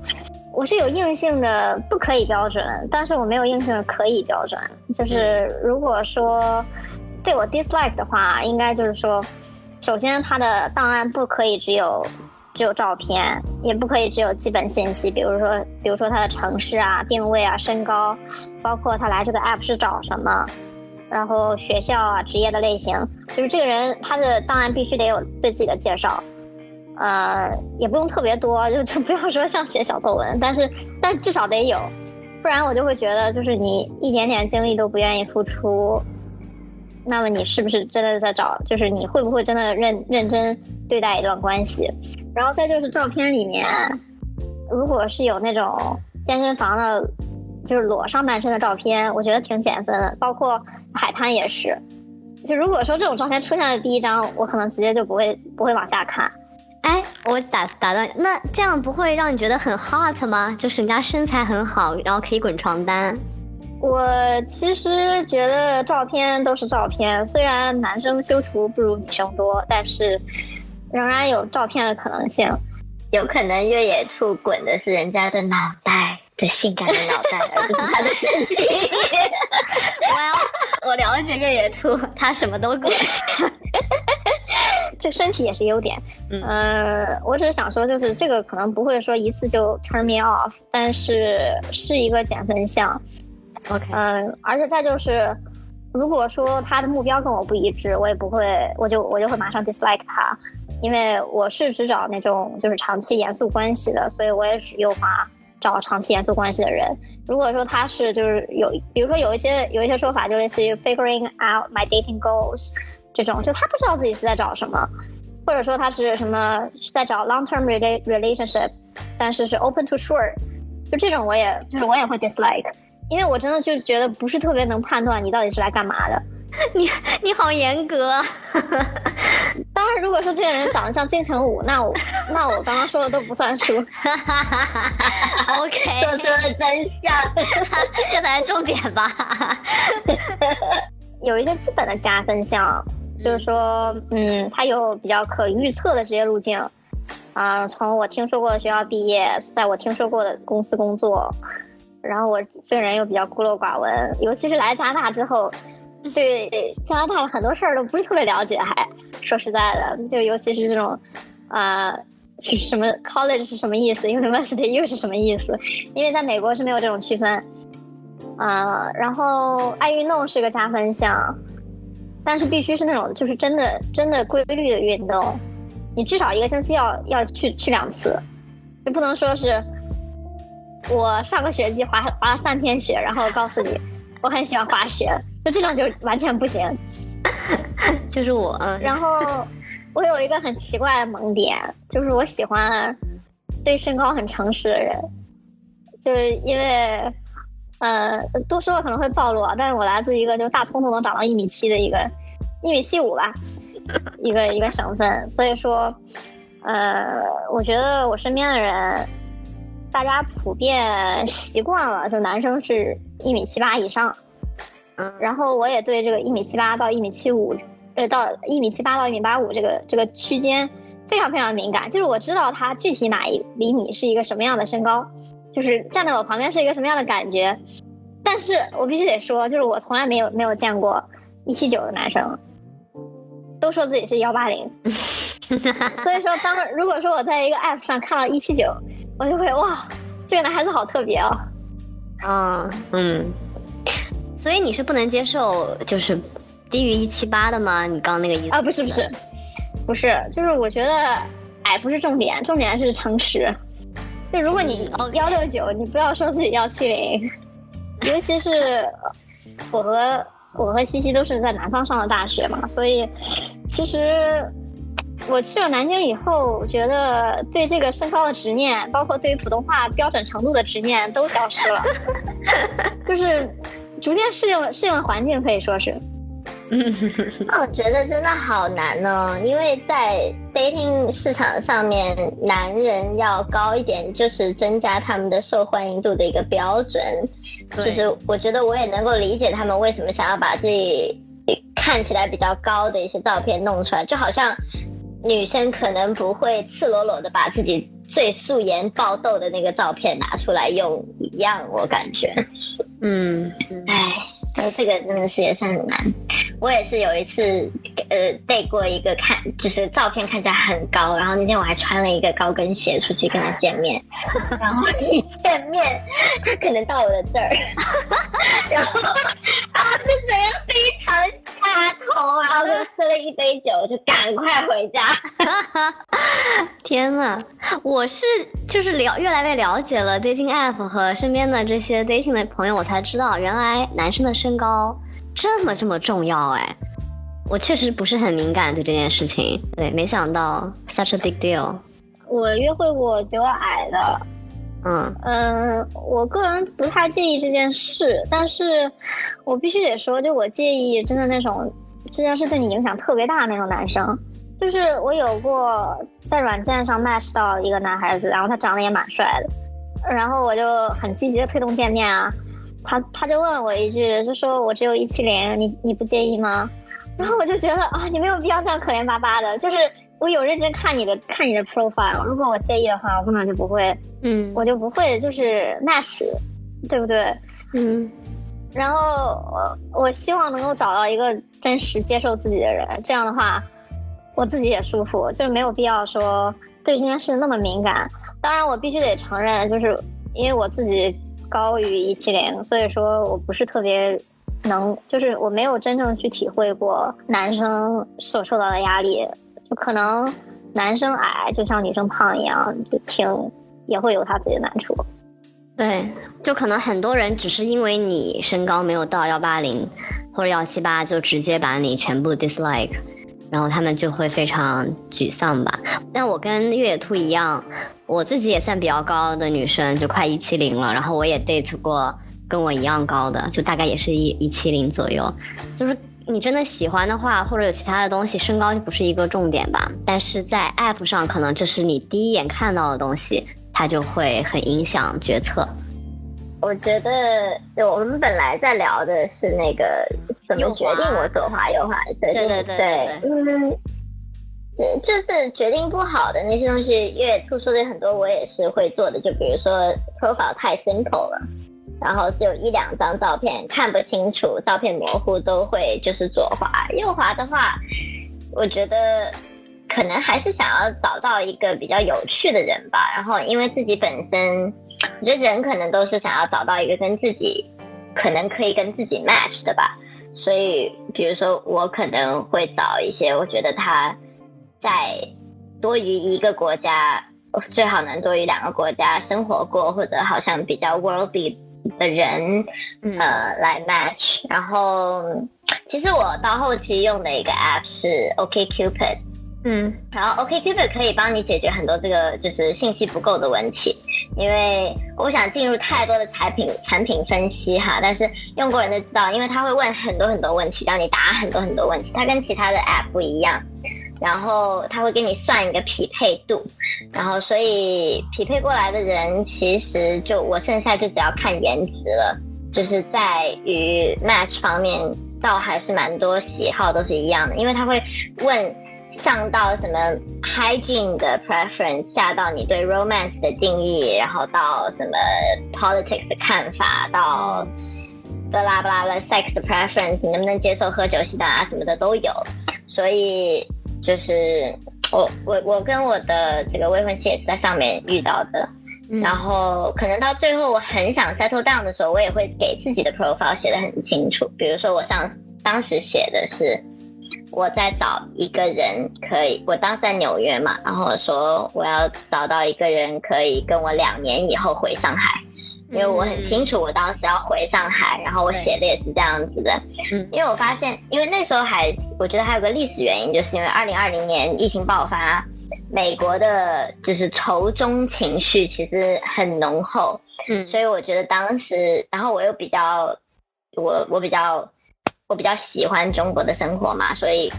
我是有硬性的不可以标准，但是我没有硬性的可以标准。就是如果说对我 dislike 的话，应该就是说。首先，它的档案不可以只有只有照片，也不可以只有基本信息，比如说，比如说他的城市啊、定位啊、身高，包括他来这个 app 是找什么，然后学校啊、职业的类型，就是这个人他的档案必须得有对自己的介绍，呃，也不用特别多，就就不要说像写小作文，但是但至少得有，不然我就会觉得就是你一点点精力都不愿意付出。那么你是不是真的在找？就是你会不会真的认认真对待一段关系？然后再就是照片里面，如果是有那种健身房的，就是裸上半身的照片，我觉得挺减分的。包括海滩也是，就如果说这种照片出现的第一张，我可能直接就不会不会往下看。哎，我打打断，那这样不会让你觉得很 hot 吗？就是人家身材很好，然后可以滚床单。我其实觉得照片都是照片，虽然男生修图不如女生多，但是仍然有照片的可能性。有可能越野兔滚的是人家的脑袋，的性感的脑袋，而不是他的身体。我要我了解越野兔，他什么都滚。这身体也是优点。嗯，我只是想说，就是这个可能不会说一次就 turn me off，但是是一个减分项。OK，嗯，而且再就是，如果说他的目标跟我不一致，我也不会，我就我就会马上 dislike 他，因为我是只找那种就是长期严肃关系的，所以我也只诱发找长期严肃关系的人。如果说他是就是有，比如说有一些有一些说法，就类似于 figuring out my dating goals 这种，就他不知道自己是在找什么，或者说他是什么是在找 long term relationship，但是是 open to short，就这种我也就是我也会 dislike。因为我真的就觉得不是特别能判断你到底是来干嘛的，你你好严格。当然，如果说这个人长得像金城武，那我那我刚刚说的都不算数。OK，说出了真相，这才是重点吧。有一个基本的加分项，就是说，嗯，他有比较可预测的职业路径，啊，从我听说过的学校毕业，在我听说过的公司工作。然后我这个人又比较孤陋寡闻，尤其是来加拿大之后，对加拿大的很多事儿都不是特别了解。还说实在的，就尤其是这种，呃，是什么 college 是什么意思，university 又是什么意思，因为在美国是没有这种区分。啊，然后爱运动是个加分项，但是必须是那种就是真的真的规律的运动，你至少一个星期要要去去两次，就不能说是我上个学期滑滑了三天雪，然后告诉你 我很喜欢滑雪，就这种就完全不行。就是我，嗯，然后我有一个很奇怪的萌点，就是我喜欢对身高很诚实的人，就是因为。呃，多说了可能会暴露啊，但是我来自一个就是大葱都能长到一米七的一个一米七五吧，一个一个省份，所以说，呃，我觉得我身边的人，大家普遍习惯了，就男生是一米七八以上，嗯，然后我也对这个一米七八到一米七五，呃，到一米七八到一米八五这个这个区间非常非常敏感，就是我知道他具体哪一厘米是一个什么样的身高。就是站在我旁边是一个什么样的感觉，但是我必须得说，就是我从来没有没有见过一七九的男生，都说自己是幺八零，所以说当如果说我在一个 app 上看到一七九，我就会哇，这个男孩子好特别哦，啊嗯，所以你是不能接受就是低于一七八的吗？你刚刚那个意思啊？不是不是不是，就是我觉得矮不是重点，重点是诚实。就如果你幺六九，你不要说自己幺七零，尤其是我和我和西西都是在南方上的大学嘛，所以其实我去了南京以后，我觉得对这个身高的执念，包括对于普通话标准程度的执念都消失了，就是逐渐适应了适应了环境，可以说是。那我觉得真的好难哦，因为在 dating 市场上面，男人要高一点，就是增加他们的受欢迎度的一个标准。就是我觉得我也能够理解他们为什么想要把自己看起来比较高的一些照片弄出来，就好像女生可能不会赤裸裸的把自己最素颜爆痘的那个照片拿出来用一样，我感觉。嗯，哎，那，这个真的是也算很难。我也是有一次，呃，带过一个看，就是照片看起来很高，然后那天我还穿了一个高跟鞋出去跟他见面，然后一见面，他可能到我的这儿，然后，然后就整个非常下头，然后就喝了一杯酒，就赶快回家。天呐，我是就是了越来越了解了 dating app 和身边的这些 dating 的朋友，我才知道原来男生的身高这么这么重要哎。我确实不是很敏感对这件事情，对，没想到 such a big deal。我约会过比我矮的，嗯嗯，我个人不太介意这件事，但是我必须得说，就我介意真的那种这件事对你影响特别大的那种男生。就是我有过在软件上 match 到一个男孩子，然后他长得也蛮帅的，然后我就很积极的推动见面啊，他他就问了我一句，就说我只有一七零，你你不介意吗？然后我就觉得啊，你没有必要这样可怜巴巴的，就是我有认真看你的看你的 profile，如果我介意的话，我根本就不会，嗯，我就不会就是 match，对不对？嗯，然后我我希望能够找到一个真实接受自己的人，这样的话。我自己也舒服，就是没有必要说对这件事那么敏感。当然，我必须得承认，就是因为我自己高于一七零，所以说我不是特别能，就是我没有真正去体会过男生所受到的压力。就可能男生矮，就像女生胖一样，就挺也会有他自己的难处。对，就可能很多人只是因为你身高没有到幺八零或者幺七八，就直接把你全部 dislike。然后他们就会非常沮丧吧。但我跟越野兔一样，我自己也算比较高的女生，就快一七零了。然后我也 date 过跟我一样高的，就大概也是一一七零左右。就是你真的喜欢的话，或者有其他的东西，身高就不是一个重点吧。但是在 app 上，可能这是你第一眼看到的东西，它就会很影响决策。我觉得我们本来在聊的是那个怎么决定我左滑右滑，对对对对，嗯，就是决定不好的那些东西，因为兔说的很多，我也是会做的。就比如说 profile 太 simple 了，然后只有一两张照片看不清楚，照片模糊，都会就是左滑。右滑的话，我觉得可能还是想要找到一个比较有趣的人吧。然后因为自己本身，我觉得人可能都是想要找到一个跟自己可能可以跟自己 match 的吧。所以，比如说我可能会找一些我觉得他在多于一个国家，最好能多于两个国家生活过，或者好像比较 worldly 的人，呃，来 match。然后，其实我到后期用的一个 app 是 OkCupid，嗯，然后 OkCupid 可以帮你解决很多这个就是信息不够的问题。因为我不想进入太多的产品产品分析哈，但是用过人都知道，因为他会问很多很多问题，让你答很多很多问题，它跟其他的 app 不一样。然后他会给你算一个匹配度，然后所以匹配过来的人，其实就我剩下就只要看颜值了，就是在于 match 方面，倒还是蛮多喜好都是一样的，因为他会问上到什么 hygiene 的 preference，下到你对 romance 的定义，然后到什么 politics 的看法，到巴拉巴拉的 sex 的 preference，你能不能接受喝酒、洗澡啊什么的都有，所以。就是我我我跟我的这个未婚妻也是在上面遇到的，然后可能到最后我很想 settle down 的时候，我也会给自己的 profile 写的很清楚。比如说我上当时写的是我在找一个人可以，我当时在纽约嘛，然后我说我要找到一个人可以跟我两年以后回上海。因为我很清楚，我当时要回上海，然后我写的也是这样子的。嗯，因为我发现，因为那时候还，我觉得还有个历史原因，就是因为二零二零年疫情爆发，美国的就是仇中情绪其实很浓厚。嗯，所以我觉得当时，然后我又比较，我我比较，我比较喜欢中国的生活嘛，所以。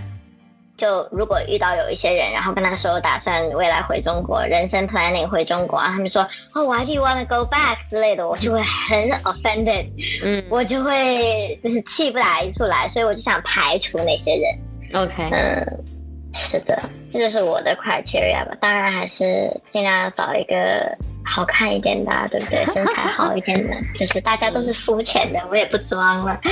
就如果遇到有一些人，然后跟他说打算未来回中国，人生 planning 回中国，他们说哦，Why do you want to go back 之类的，我就会很 offended，嗯，我就会就是气不打一处来，所以我就想排除那些人。OK，嗯，是的，这就是我的 criteria 吧。当然还是尽量找一个好看一点的，对不对？身材好一点的，就是大家都是肤浅的，我也不装了。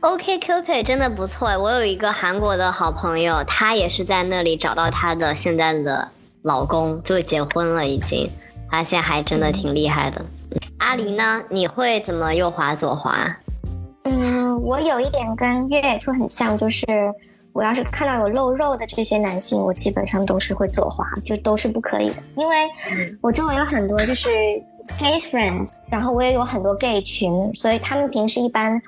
OK Cupid 真的不错，我有一个韩国的好朋友，她也是在那里找到她的现在的老公，就结婚了已经，而且还真的挺厉害的。阿狸呢？你会怎么右滑左滑？嗯，我有一点跟月野兔很像，就是我要是看到有露肉的这些男性，我基本上都是会左滑，就都是不可以的，因为我周围有很多就是。Gay friends，然后我也有很多 gay 群，所以他们平时一般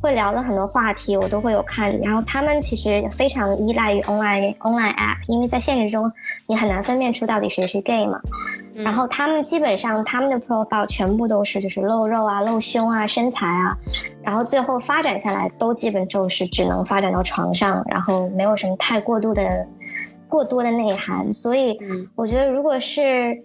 会聊的很多话题我都会有看。然后他们其实非常依赖于 online online app，因为在现实中你很难分辨出到底谁是 gay 嘛。然后他们基本上他们的 profile 全部都是就是露肉啊、露胸啊、身材啊，然后最后发展下来都基本就是只能发展到床上，然后没有什么太过度的过多的内涵。所以我觉得如果是。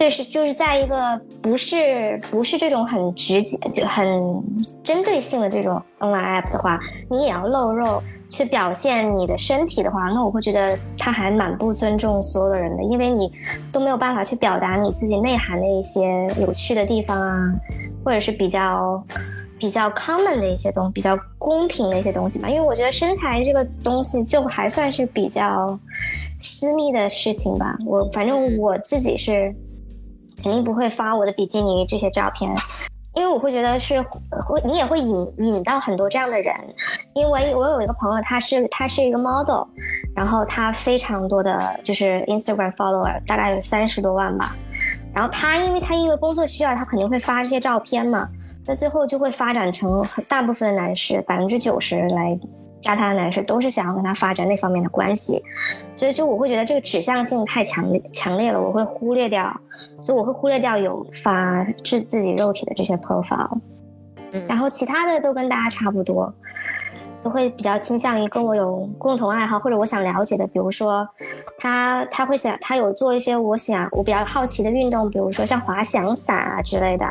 对，是就是在一个不是不是这种很直接就很针对性的这种 online app 的话，你也要露肉去表现你的身体的话，那我会觉得他还蛮不尊重所有的人的，因为你都没有办法去表达你自己内涵的一些有趣的地方啊，或者是比较比较 common 的一些东西，比较公平的一些东西吧。因为我觉得身材这个东西就还算是比较私密的事情吧。我反正我自己是。肯定不会发我的比基尼这些照片，因为我会觉得是会你也会引引到很多这样的人，因为我有一个朋友，他是他是一个 model，然后他非常多的就是 Instagram follower，大概有三十多万吧，然后他因为他因为工作需要，他肯定会发这些照片嘛，那最后就会发展成大部分的男士百分之九十来。加他的男士都是想要跟他发展那方面的关系，所以就我会觉得这个指向性太强烈强烈了，我会忽略掉，所以我会忽略掉有发自自己肉体的这些 profile，然后其他的都跟大家差不多，都会比较倾向于跟我有共同爱好或者我想了解的，比如说他他会想他有做一些我想我比较好奇的运动，比如说像滑翔伞啊之类的。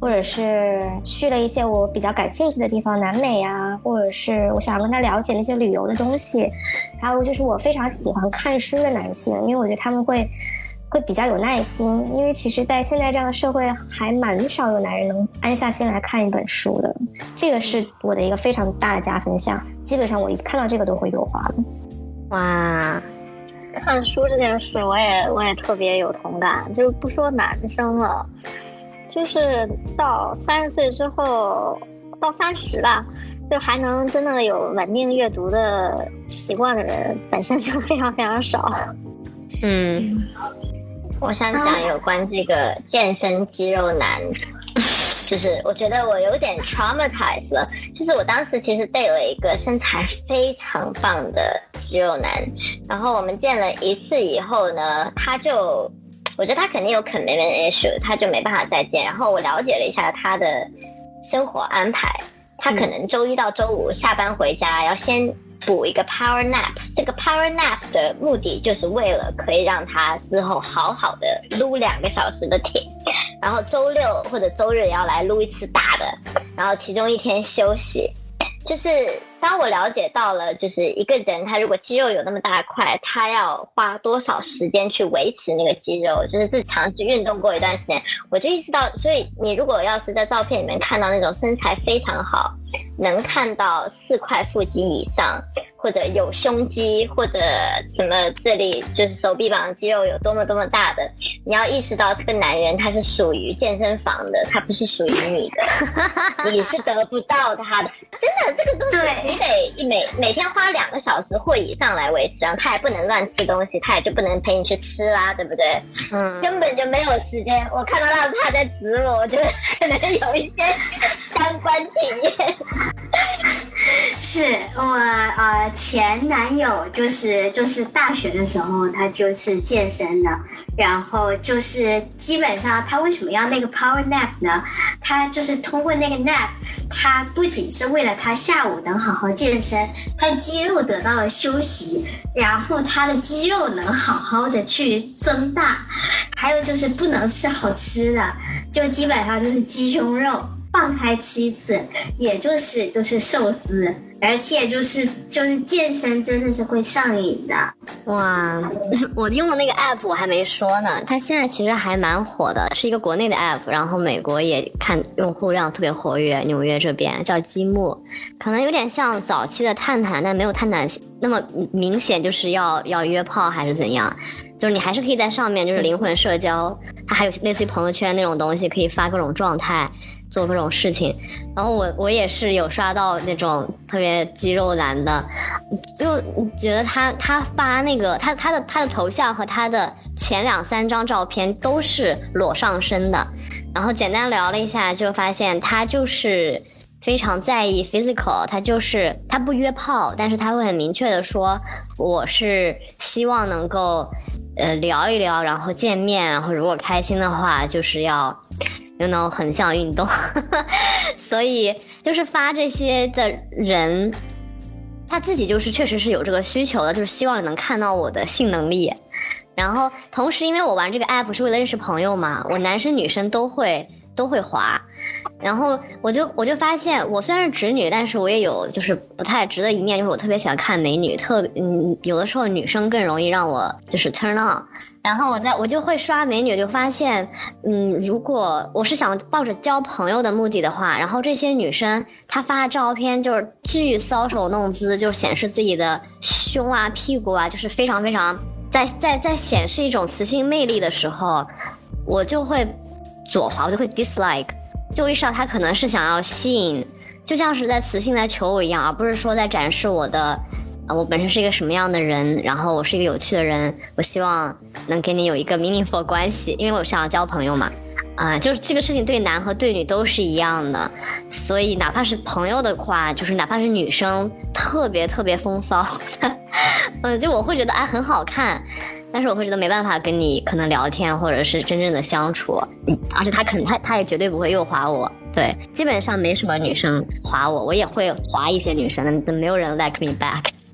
或者是去了一些我比较感兴趣的地方，南美啊，或者是我想要跟他了解那些旅游的东西。还有就是我非常喜欢看书的男性，因为我觉得他们会会比较有耐心。因为其实，在现在这样的社会，还蛮少有男人能安下心来看一本书的。这个是我的一个非常大的加分项。基本上我一看到这个都会右滑的。哇，看书这件事，我也我也特别有同感。就不说男生了，就是到三十岁之后，到三十吧，就还能真的有稳定阅读的习惯的人，本身就非常非常少。嗯，我想讲有关这个健身肌肉男，就是我觉得我有点 traumatized 了。就是我当时其实带了一个身材非常棒的肌肉男，然后我们见了一次以后呢，他就我觉得他肯定有 commitment issue，他就没办法再见。然后我了解了一下他的生活安排，他可能周一到周五下班回家要先。补一个 power nap，这个 power nap 的目的就是为了可以让他之后好好的撸两个小时的铁，然后周六或者周日要来撸一次大的，然后其中一天休息。就是当我了解到了，就是一个人他如果肌肉有那么大块，他要花多少时间去维持那个肌肉，就是自己长期运动过一段时间，我就意识到，所以你如果要是在照片里面看到那种身材非常好，能看到四块腹肌以上。或者有胸肌，或者什么这里就是手臂膀肌肉有多么多么大的，你要意识到这个男人他是属于健身房的，他不是属于你的，你是得不到他的。真的，这个东西你得每每天花两个小时或以上来维持，然后他也不能乱吃东西，他也就不能陪你去吃啦，对不对？嗯，根本就没有时间。我看到他他在指我，我觉得可能有一些相关体验。是我呃前男友就是就是大学的时候他就是健身的，然后就是基本上他为什么要那个 power nap 呢？他就是通过那个 nap，他不仅是为了他下午能好好健身，他肌肉得到了休息，然后他的肌肉能好好的去增大，还有就是不能吃好吃的，就基本上就是鸡胸肉。放开吃一次，也就是就是寿司，而且就是就是健身真的是会上瘾的。哇，我用的那个 app 我还没说呢，它现在其实还蛮火的，是一个国内的 app，然后美国也看用户量特别活跃，纽约这边叫积木，可能有点像早期的探探，但没有探探那么明显，就是要要约炮还是怎样，就是你还是可以在上面就是灵魂社交，它还有类似于朋友圈那种东西，可以发各种状态。做各种事情，然后我我也是有刷到那种特别肌肉男的，就觉得他他发那个他他的他的头像和他的前两三张照片都是裸上身的，然后简单聊了一下，就发现他就是非常在意 physical，他就是他不约炮，但是他会很明确的说，我是希望能够呃聊一聊，然后见面，然后如果开心的话，就是要。有那种横向运动，所以就是发这些的人，他自己就是确实是有这个需求的，就是希望能看到我的性能力。然后同时，因为我玩这个 app 是为了认识朋友嘛，我男生女生都会都会滑。然后我就我就发现，我虽然是直女，但是我也有就是不太直的一面，就是我特别喜欢看美女，特嗯有的时候女生更容易让我就是 turn on。然后我在我就会刷美女，就发现，嗯，如果我是想抱着交朋友的目的的话，然后这些女生她发的照片就是巨搔首弄姿，就显示自己的胸啊、屁股啊，就是非常非常在在在显示一种雌性魅力的时候，我就会左滑，我就会 dislike，就意识到她可能是想要吸引，就像是在雌性在求我一样，而不是说在展示我的。啊，我本身是一个什么样的人？然后我是一个有趣的人，我希望能跟你有一个 meaningful 关系，因为我想要交朋友嘛。啊，就是这个事情对男和对女都是一样的，所以哪怕是朋友的话，就是哪怕是女生特别特别风骚，嗯，就我会觉得哎很好看，但是我会觉得没办法跟你可能聊天或者是真正的相处，而且他肯他他也绝对不会诱滑我，对，基本上没什么女生滑我，我也会滑一些女生，但没有人 like me back。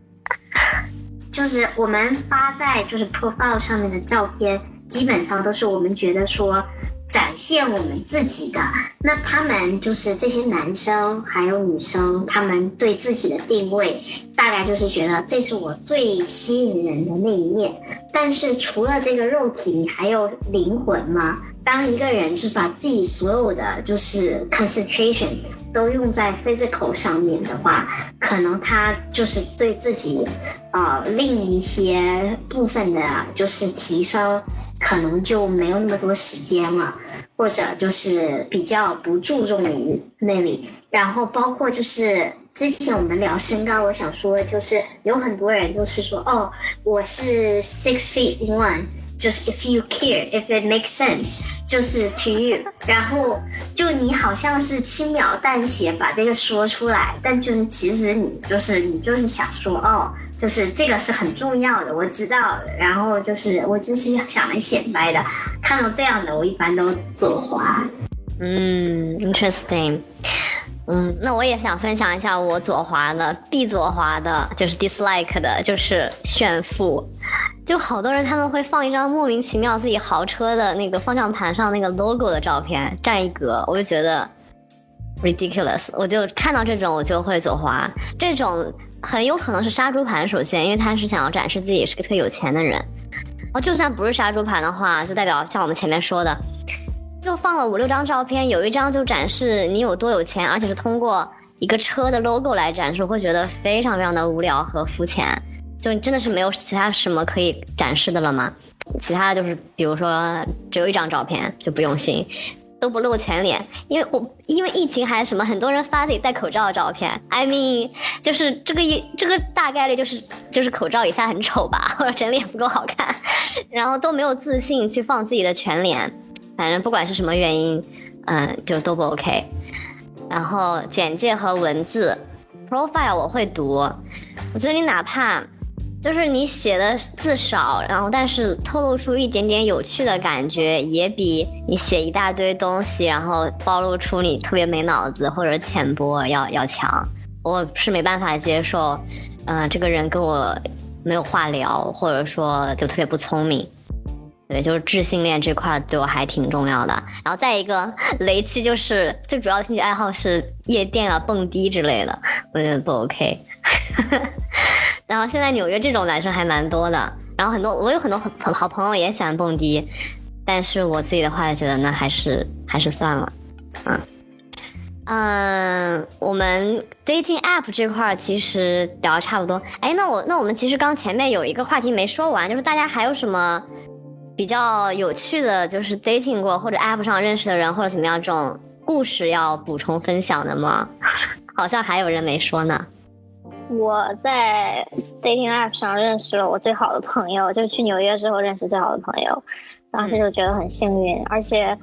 就是我们发在就是 profile 上面的照片，基本上都是我们觉得说展现我们自己的。那他们就是这些男生还有女生，他们对自己的定位大概就是觉得这是我最吸引人的那一面。但是除了这个肉体，你还有灵魂吗？当一个人是把自己所有的就是 concentration。都用在 physical 上面的话，可能他就是对自己，呃，另一些部分的，就是提升，可能就没有那么多时间了，或者就是比较不注重于那里。然后包括就是之前我们聊身高，我想说就是有很多人就是说，哦，我是 six feet one。就是 if you care, if it makes sense，就是 to you。然后就你好像是轻描淡写把这个说出来，但就是其实你就是你就是想说哦，就是这个是很重要的，我知道。然后就是我就是想来显摆的，看到这样的我一般都左滑。嗯，interesting。嗯，那我也想分享一下我左滑的，必左滑的，就是 dislike 的，就是炫富。就好多人他们会放一张莫名其妙自己豪车的那个方向盘上那个 logo 的照片，占一格，我就觉得 ridiculous。我就看到这种我就会走滑，这种很有可能是杀猪盘。首先，因为他是想要展示自己是个特别有钱的人。然后就算不是杀猪盘的话，就代表像我们前面说的。就放了五六张照片，有一张就展示你有多有钱，而且是通过一个车的 logo 来展示，会觉得非常非常的无聊和肤浅。就真的是没有其他什么可以展示的了吗？其他就是比如说只有一张照片就不用心，都不露全脸，因为我因为疫情还是什么，很多人发自己戴口罩的照片。I mean，就是这个一这个大概率就是就是口罩以下很丑吧，或者整脸不够好看，然后都没有自信去放自己的全脸。反正不管是什么原因，嗯，就都不 OK。然后简介和文字，profile 我会读。我觉得你哪怕就是你写的字少，然后但是透露出一点点有趣的感觉，也比你写一大堆东西，然后暴露出你特别没脑子或者浅薄要要强。我是没办法接受，嗯，这个人跟我没有话聊，或者说就特别不聪明。对，就是智性恋这块对我还挺重要的。然后再一个雷区就是最主要兴趣爱好是夜店啊、蹦迪之类的，我觉得不 OK。然后现在纽约这种男生还蛮多的，然后很多我有很多好好朋友也喜欢蹦迪，但是我自己的话觉得那还是还是算了。嗯嗯，我们 dating app 这块儿其实聊差不多。哎，那我那我们其实刚前面有一个话题没说完，就是大家还有什么？比较有趣的就是 dating 过或者 app 上认识的人或者怎么样这种故事要补充分享的吗？好像还有人没说呢。我在 dating app 上认识了我最好的朋友，就是去纽约之后认识最好的朋友，当时就觉得很幸运，而且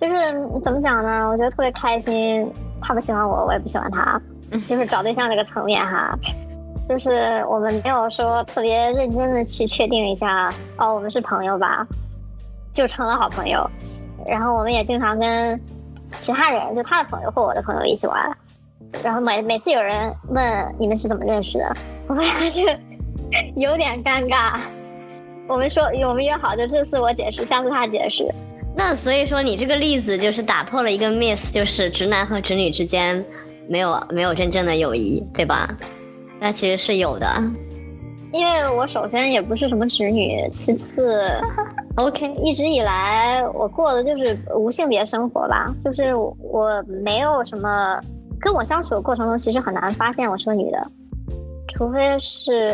就是怎么讲呢？我觉得特别开心，他不喜欢我，我也不喜欢他，就是找对象这个层面哈。就是我们没有说特别认真的去确定一下哦，我们是朋友吧，就成了好朋友。然后我们也经常跟其他人，就他的朋友或我的朋友一起玩。然后每每次有人问你们是怎么认识的，我发现有点尴尬。我们说我们约好，就这次我解释，下次他解释。那所以说你这个例子就是打破了一个 myth，就是直男和直女之间没有没有真正的友谊，对吧？那其实是有的，因为我首先也不是什么直女，其次，OK，一直以来我过的就是无性别生活吧，就是我没有什么跟我相处的过程中，其实很难发现我是个女的，除非是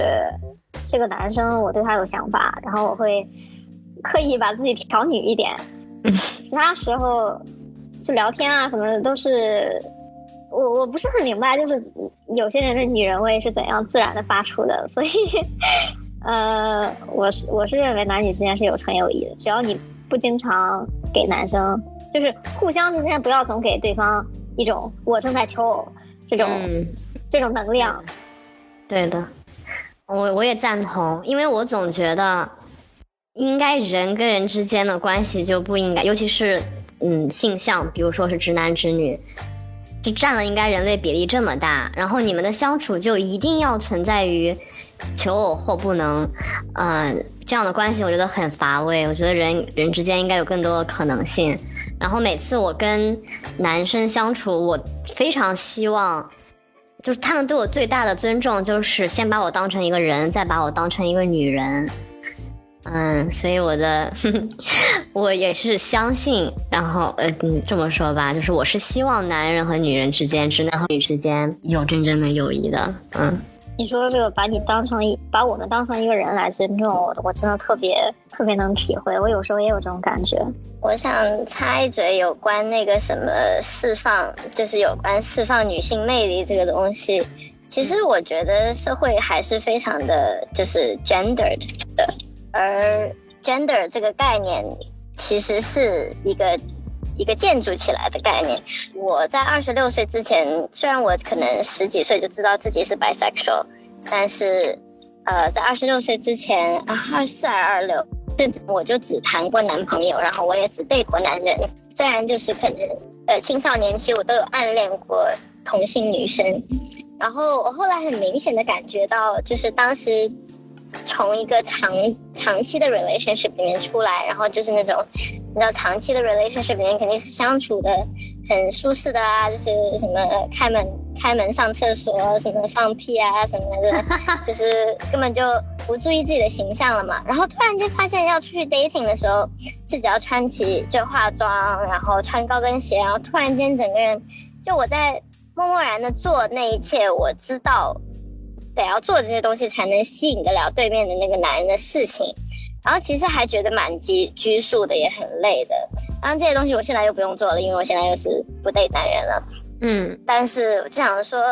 这个男生我对他有想法，然后我会刻意把自己调女一点，其他时候就聊天啊什么的都是。我我不是很明白，就是有些人的女人味是怎样自然的发出的，所以，呃，我是我是认为男女之间是有纯友谊的，只要你不经常给男生，就是互相之间不要总给对方一种我正在求偶这种这种能量。对的，我我也赞同，因为我总觉得应该人跟人之间的关系就不应该，尤其是嗯性向，比如说是直男直女。是占了应该人类比例这么大，然后你们的相处就一定要存在于求偶或不能，嗯，这样的关系我觉得很乏味。我觉得人人之间应该有更多的可能性。然后每次我跟男生相处，我非常希望，就是他们对我最大的尊重就是先把我当成一个人，再把我当成一个女人。嗯，所以我的 我也是相信，然后呃，嗯，这么说吧，就是我是希望男人和女人之间，直男和女之间有真正的友谊的，嗯。你说这个把你当成一把我们当成一个人来尊重我，我真的特别特别能体会。我有时候也有这种感觉。我想插一嘴，有关那个什么释放，就是有关释放女性魅力这个东西。其实我觉得社会还是非常的就是 gendered 的，而 gender 这个概念其实是一个。一个建筑起来的概念。我在二十六岁之前，虽然我可能十几岁就知道自己是 bisexual，但是，呃，在二十六岁之前啊，二四还是二六，对，我就只谈过男朋友，然后我也只对过男人。虽然就是可能，呃，青少年期我都有暗恋过同性女生，然后我后来很明显的感觉到，就是当时。从一个长长期的 relationship 里面出来，然后就是那种，你知道长期的 relationship 里面肯定是相处的很舒适的啊，就是什么开门开门上厕所，什么放屁啊什么的，就是根本就不注意自己的形象了嘛。然后突然间发现要出去 dating 的时候，自己要穿起就化妆，然后穿高跟鞋，然后突然间整个人，就我在默默然的做那一切，我知道。得要做这些东西才能吸引得了对面的那个男人的事情，然后其实还觉得蛮拘拘束的，也很累的。然后这些东西我现在又不用做了，因为我现在又是不对男人了。嗯，但是我就想说，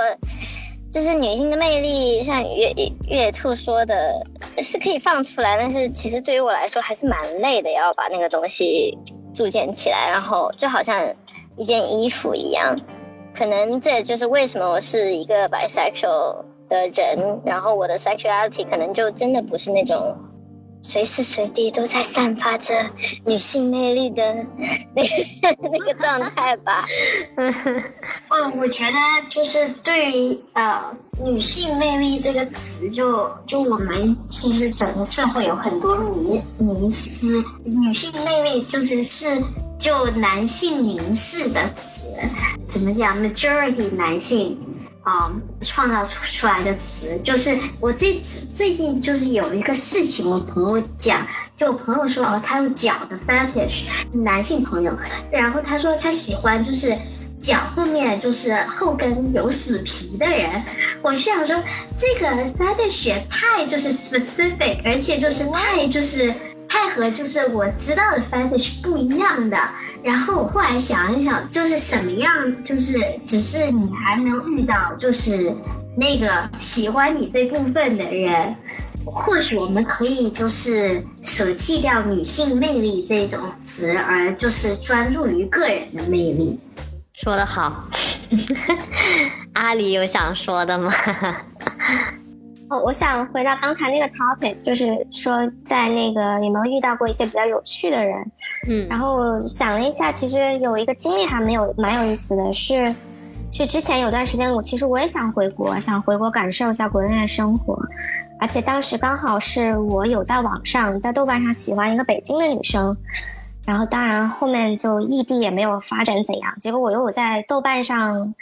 就是女性的魅力，像月月兔说的，是可以放出来，但是其实对于我来说还是蛮累的，要把那个东西铸建起来，然后就好像一件衣服一样。可能这也就是为什么我是一个 bisexual。的人，然后我的 sexuality 可能就真的不是那种随时随地都在散发着女性魅力的那个那个状态吧。嗯，我觉得就是对于呃女性魅力这个词，就就我们其实整个社会有很多迷迷思，女性魅力就是是就男性凝视的词，怎么讲？majority 男性。啊，创造出出来的词就是我这最近就是有一个事情，我朋友讲，就我朋友说哦，他有脚的 fetish，男性朋友，然后他说他喜欢就是脚后面就是后跟有死皮的人，我是想说这个 fetish 太就是 specific，而且就是太就是。太和就是我知道的 fetish 不一样的，然后我后来想一想，就是什么样，就是只是你还没有遇到，就是那个喜欢你这部分的人，或许我们可以就是舍弃掉女性魅力这种词，而就是专注于个人的魅力。说得好，阿里有想说的吗？哦，我想回到刚才那个 topic，就是说在那个有没有遇到过一些比较有趣的人？嗯，然后想了一下，其实有一个经历还没有蛮有意思的是，是之前有段时间我其实我也想回国，想回国感受一下国内的生活，而且当时刚好是我有在网上在豆瓣上喜欢一个北京的女生，然后当然后面就异地也没有发展怎样，结果我又有在豆瓣上。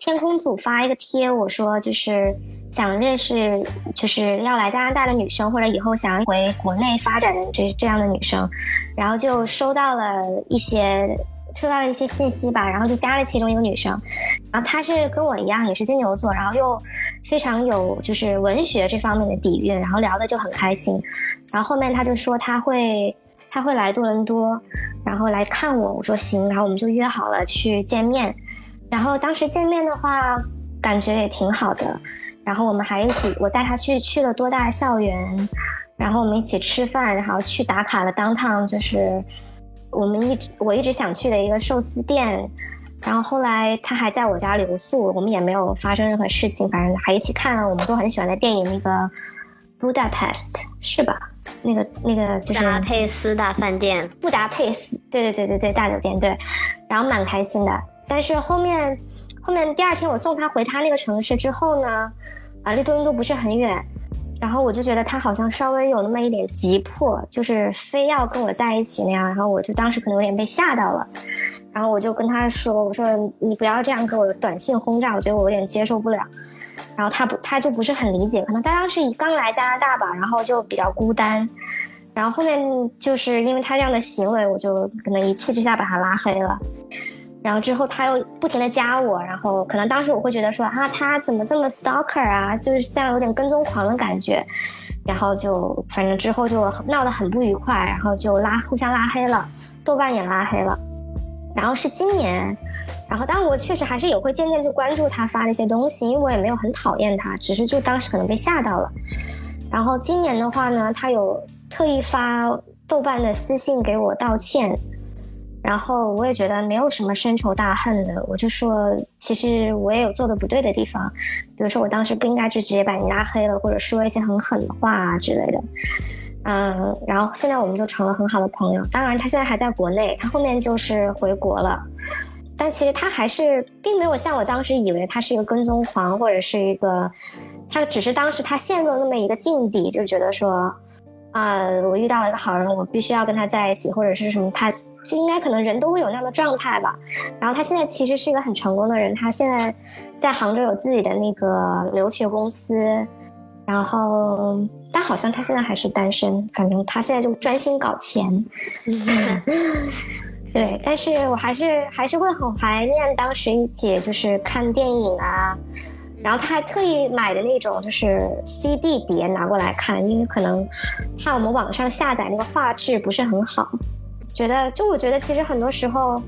天空组发一个贴，我说就是想认识，就是要来加拿大的女生，或者以后想要回国内发展的这这样的女生，然后就收到了一些收到了一些信息吧，然后就加了其中一个女生，然后她是跟我一样也是金牛座，然后又非常有就是文学这方面的底蕴，然后聊的就很开心，然后后面她就说她会她会来多伦多，然后来看我，我说行，然后我们就约好了去见面。然后当时见面的话，感觉也挺好的。然后我们还一起，我带他去去了多大校园，然后我们一起吃饭，然后去打卡了当趟，就是我们一直我一直想去的一个寿司店。然后后来他还在我家留宿，我们也没有发生任何事情，反正还一起看了我们都很喜欢的电影，那个《Budapest》是吧？那个那个就是布达佩斯大饭店，布达佩斯，对对对对对，大酒店对，然后蛮开心的。但是后面，后面第二天我送他回他那个城市之后呢，啊，离多伦多不是很远，然后我就觉得他好像稍微有那么一点急迫，就是非要跟我在一起那样，然后我就当时可能有点被吓到了，然后我就跟他说，我说你不要这样给我短信轰炸，我觉得我有点接受不了，然后他不他就不是很理解，可能他当时刚来加拿大吧，然后就比较孤单。然后后面就是因为他这样的行为，我就可能一气之下把他拉黑了。然后之后他又不停的加我，然后可能当时我会觉得说啊，他怎么这么 stalker 啊，就是像有点跟踪狂的感觉。然后就反正之后就闹得很不愉快，然后就拉互相拉黑了，豆瓣也拉黑了。然后是今年，然后但我确实还是有会渐渐去关注他发的一些东西，因为我也没有很讨厌他，只是就当时可能被吓到了。然后今年的话呢，他有特意发豆瓣的私信给我道歉。然后我也觉得没有什么深仇大恨的，我就说，其实我也有做的不对的地方，比如说我当时不应该就直接把你拉黑了，或者说一些很狠的话啊之类的。嗯，然后现在我们就成了很好的朋友。当然，他现在还在国内，他后面就是回国了。但其实他还是并没有像我当时以为他是一个跟踪狂，或者是一个，他只是当时他陷入了那么一个境地，就觉得说，啊，我遇到了一个好人，我必须要跟他在一起，或者是什么他。就应该可能人都会有那样的状态吧，然后他现在其实是一个很成功的人，他现在在杭州有自己的那个留学公司，然后但好像他现在还是单身，反正他现在就专心搞钱。对，但是我还是还是会很怀念当时一起就是看电影啊，然后他还特意买的那种就是 CD 碟拿过来看，因为可能怕我们网上下载那个画质不是很好。觉得，就我觉得，其实很多时候，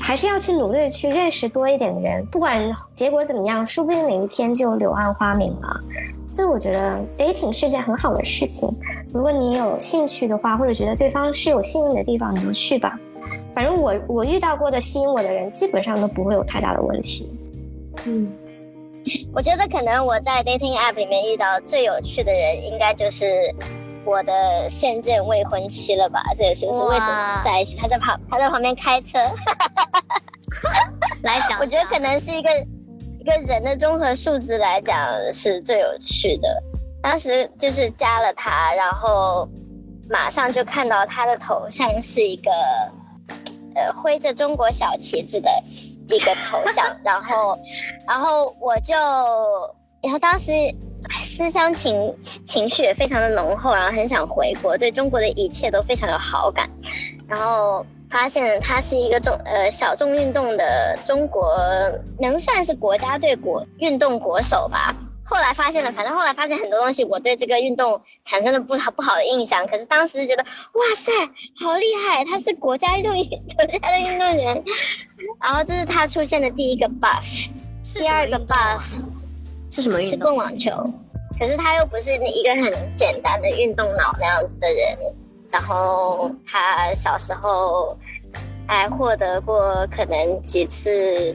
还是要去努力去认识多一点的人，不管结果怎么样，说不定哪一天就柳暗花明了。所以我觉得 dating 是件很好的事情。如果你有兴趣的话，或者觉得对方是有吸引的地方，你就去吧。反正我我遇到过的吸引我的人，基本上都不会有太大的问题。嗯，我觉得可能我在 dating app 里面遇到最有趣的人，应该就是。我的现任未婚妻了吧？这也是为什么在一起？他在旁，他在旁边开车。来讲，我觉得可能是一个一个人的综合素质来讲是最有趣的。当时就是加了他，然后马上就看到他的头像是一个呃挥着中国小旗子的一个头像，然后然后我就然后当时。思乡情情绪也非常的浓厚，然后很想回国，对中国的一切都非常有好感，然后发现他是一个重呃小众运动的中国，能算是国家队国运动国手吧。后来发现了，反正后来发现很多东西，我对这个运动产生了不好不好的印象。可是当时就觉得，哇塞，好厉害，他是国家运动 国家的运动员。然后这是他出现的第一个 buff，第二个 buff。是什么运动？是蹦网球，可是他又不是一个很简单的运动脑那样子的人。然后他小时候还获得过可能几次，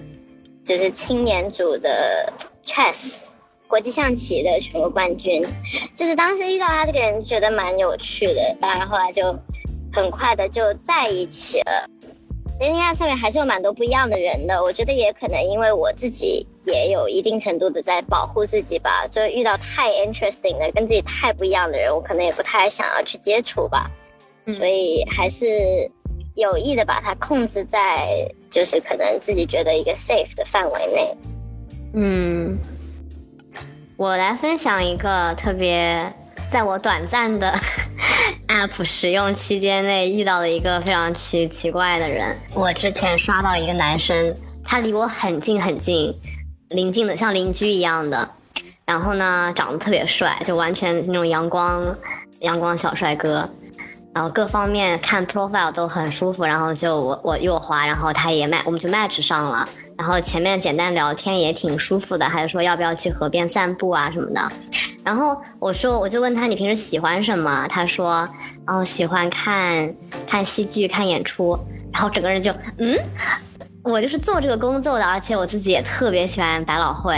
就是青年组的 chess 国际象棋的全国冠军。就是当时遇到他这个人，觉得蛮有趣的。当然后来就很快的就在一起了。d a t i n 上面还是有蛮多不一样的人的，我觉得也可能因为我自己也有一定程度的在保护自己吧，就是遇到太 interesting 的、跟自己太不一样的人，我可能也不太想要去接触吧，所以还是有意的把它控制在就是可能自己觉得一个 safe 的范围内。嗯，我来分享一个特别。在我短暂的 App 使用期间内，遇到了一个非常奇奇怪的人。我之前刷到一个男生，他离我很近很近，邻近的像邻居一样的。然后呢，长得特别帅，就完全那种阳光阳光小帅哥。然后各方面看 profile 都很舒服。然后就我我右滑，然后他也麦我们就 match 上了。然后前面简单聊天也挺舒服的，还是说要不要去河边散步啊什么的。然后我说我就问他你平时喜欢什么？他说哦喜欢看看戏剧看演出。然后整个人就嗯，我就是做这个工作的，而且我自己也特别喜欢百老汇。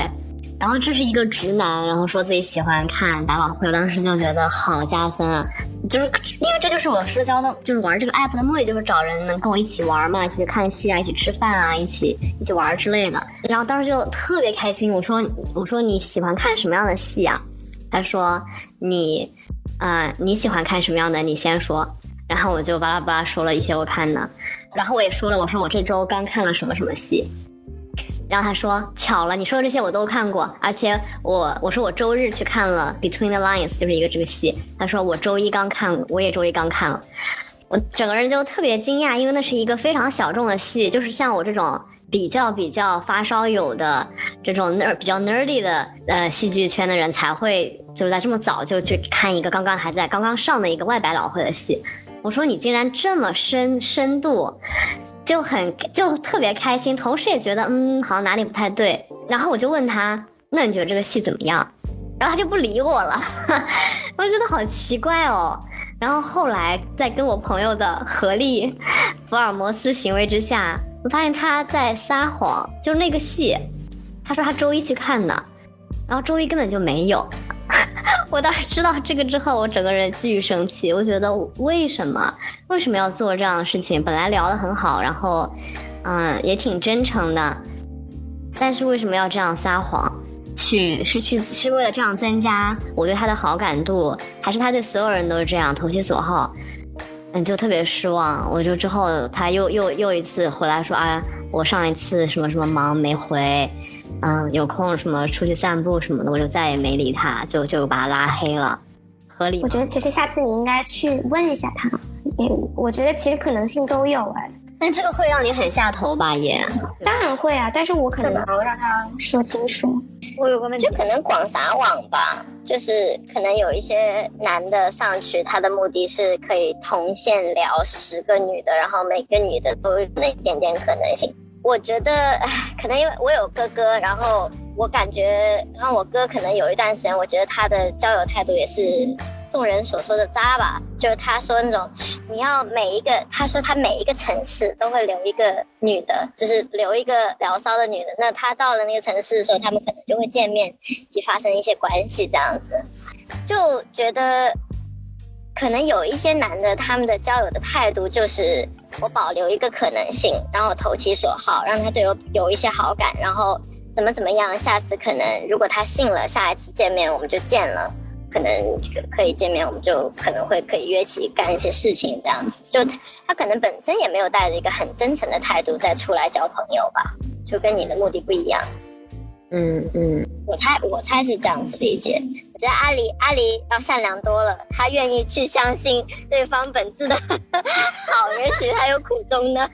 然后这是一个直男，然后说自己喜欢看百老汇，我当时就觉得好加分啊！就是因为这就是我社交的，就是玩这个 app 的目的，就是找人能跟我一起玩嘛，一起看戏啊，一起吃饭啊，一起一起玩之类的。然后当时就特别开心，我说我说你喜欢看什么样的戏啊？他说你，呃你喜欢看什么样的？你先说。然后我就巴拉巴拉说了一些我看的，然后我也说了，我说我这周刚看了什么什么戏。然后他说巧了，你说的这些我都看过，而且我我说我周日去看了《Between the Lines》，就是一个这个戏。他说我周一刚看，我也周一刚看了。我整个人就特别惊讶，因为那是一个非常小众的戏，就是像我这种比较比较发烧友的这种 ner 比较 nerdy 的呃戏剧圈的人才会就是在这么早就去看一个刚刚还在刚刚上的一个外百老汇的戏。我说你竟然这么深深度。就很就特别开心，同时也觉得嗯，好像哪里不太对。然后我就问他，那你觉得这个戏怎么样？然后他就不理我了，我觉得好奇怪哦。然后后来在跟我朋友的合力福尔摩斯行为之下，我发现他在撒谎，就是那个戏，他说他周一去看的，然后周一根本就没有。我当时知道这个之后，我整个人巨生气。我觉得为什么为什么要做这样的事情？本来聊得很好，然后，嗯，也挺真诚的，但是为什么要这样撒谎？去是去是为了这样增加我对他的好感度，还是他对所有人都是这样投其所好？嗯，就特别失望。我就之后他又又又一次回来说啊，我上一次什么什么忙没回。嗯，有空什么出去散步什么的，我就再也没理他，就就把他拉黑了。合理。我觉得其实下次你应该去问一下他，嗯，我觉得其实可能性都有哎。但这个会让你很下头吧？也当然会啊，但是我可能没有让他说清楚。我有个问题，就可能广撒网吧，就是可能有一些男的上去，他的目的是可以同线聊十个女的，然后每个女的都有那一点点可能性。我觉得，唉可能因为我有哥哥，然后我感觉，然后我哥可能有一段时间，我觉得他的交友态度也是众人所说的渣吧。就是他说那种，你要每一个，他说他每一个城市都会留一个女的，就是留一个聊骚的女的。那他到了那个城市的时候，他们可能就会见面及发生一些关系，这样子，就觉得可能有一些男的，他们的交友的态度就是。我保留一个可能性，然后投其所好，让他对我有一些好感，然后怎么怎么样，下次可能如果他信了，下一次见面我们就见了，可能可以见面，我们就可能会可以约起干一些事情，这样子，就他可能本身也没有带着一个很真诚的态度再出来交朋友吧，就跟你的目的不一样。嗯嗯，我猜我猜是这样子理解。我觉得阿离阿离要善良多了，他愿意去相信对方本质的 好，也许他有苦衷呢。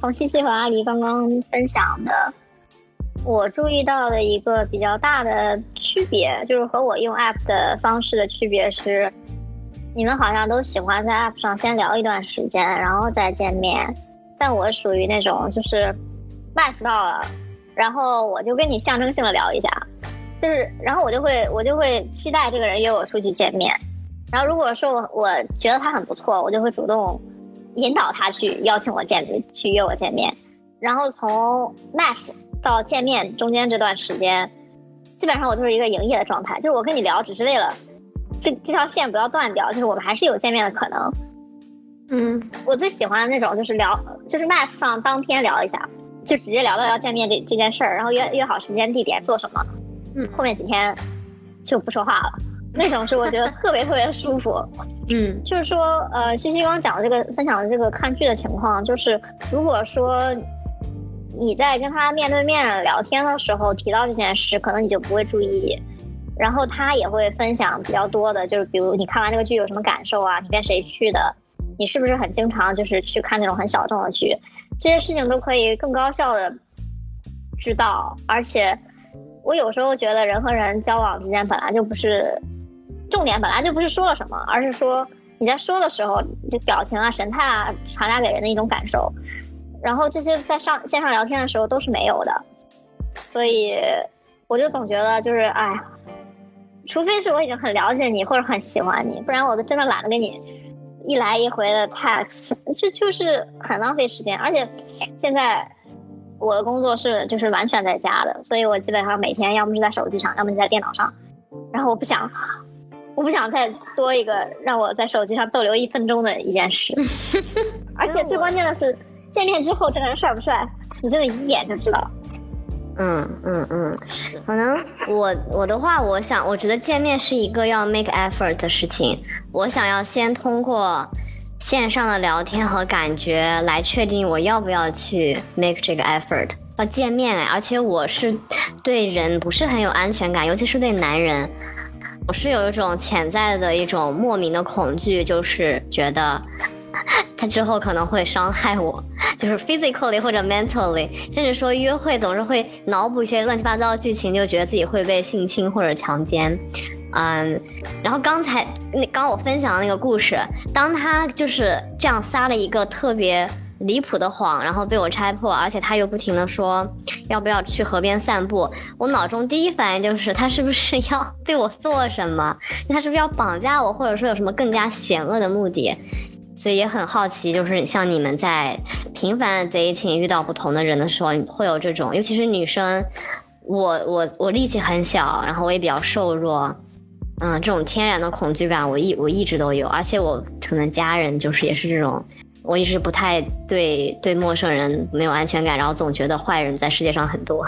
从西西和阿离刚刚分享的，我注意到的一个比较大的区别，就是和我用 app 的方式的区别是，你们好像都喜欢在 app 上先聊一段时间，然后再见面，但我属于那种就是。Match 到了，然后我就跟你象征性的聊一下，就是，然后我就会我就会期待这个人约我出去见面，然后如果说我我觉得他很不错，我就会主动引导他去邀请我见去约我见面，然后从 match 到见面中间这段时间，基本上我就是一个营业的状态，就是我跟你聊只是为了这这条线不要断掉，就是我们还是有见面的可能。嗯，我最喜欢的那种就是聊，就是 match 上当天聊一下。就直接聊到要见面这这件事儿，然后约约好时间地点做什么，嗯，后面几天就不说话了，那种是我觉得特别特别舒服，嗯，就是说，呃，西西刚讲的这个分享的这个看剧的情况，就是如果说你在跟他面对面聊天的时候提到这件事，可能你就不会注意，然后他也会分享比较多的，就是比如你看完这个剧有什么感受啊，你跟谁去的，你是不是很经常就是去看那种很小众的剧。这些事情都可以更高效的知道，而且我有时候觉得人和人交往之间本来就不是重点，本来就不是说了什么，而是说你在说的时候，就表情啊、神态啊传达给人的一种感受。然后这些在上线上聊天的时候都是没有的，所以我就总觉得就是哎，除非是我已经很了解你或者很喜欢你，不然我都真的懒得跟你。一来一回的 text，这就是很浪费时间。而且现在我的工作是就是完全在家的，所以我基本上每天要么是在手机上，要么就在电脑上。然后我不想，我不想再多一个让我在手机上逗留一分钟的一件事。而且最关键的是，见面之后这个人帅不帅，你真的一眼就知道。嗯。嗯嗯，可能我我的话，我想，我觉得见面是一个要 make effort 的事情。我想要先通过线上的聊天和感觉来确定我要不要去 make 这个 effort 要见面哎，而且我是对人不是很有安全感，尤其是对男人，我是有一种潜在的一种莫名的恐惧，就是觉得 他之后可能会伤害我，就是 physically 或者 mentally，甚至说约会总是会脑补一些乱七八糟的剧情，就觉得自己会被性侵或者强奸。嗯，然后刚才那刚我分享的那个故事，当他就是这样撒了一个特别离谱的谎，然后被我拆破，而且他又不停的说要不要去河边散步，我脑中第一反应就是他是不是要对我做什么？他是不是要绑架我，或者说有什么更加险恶的目的？所以也很好奇，就是像你们在频繁的 dating 遇到不同的人的时候，会有这种，尤其是女生，我我我力气很小，然后我也比较瘦弱。嗯，这种天然的恐惧感，我一我一直都有，而且我可能家人就是也是这种，我一直不太对对陌生人没有安全感，然后总觉得坏人在世界上很多。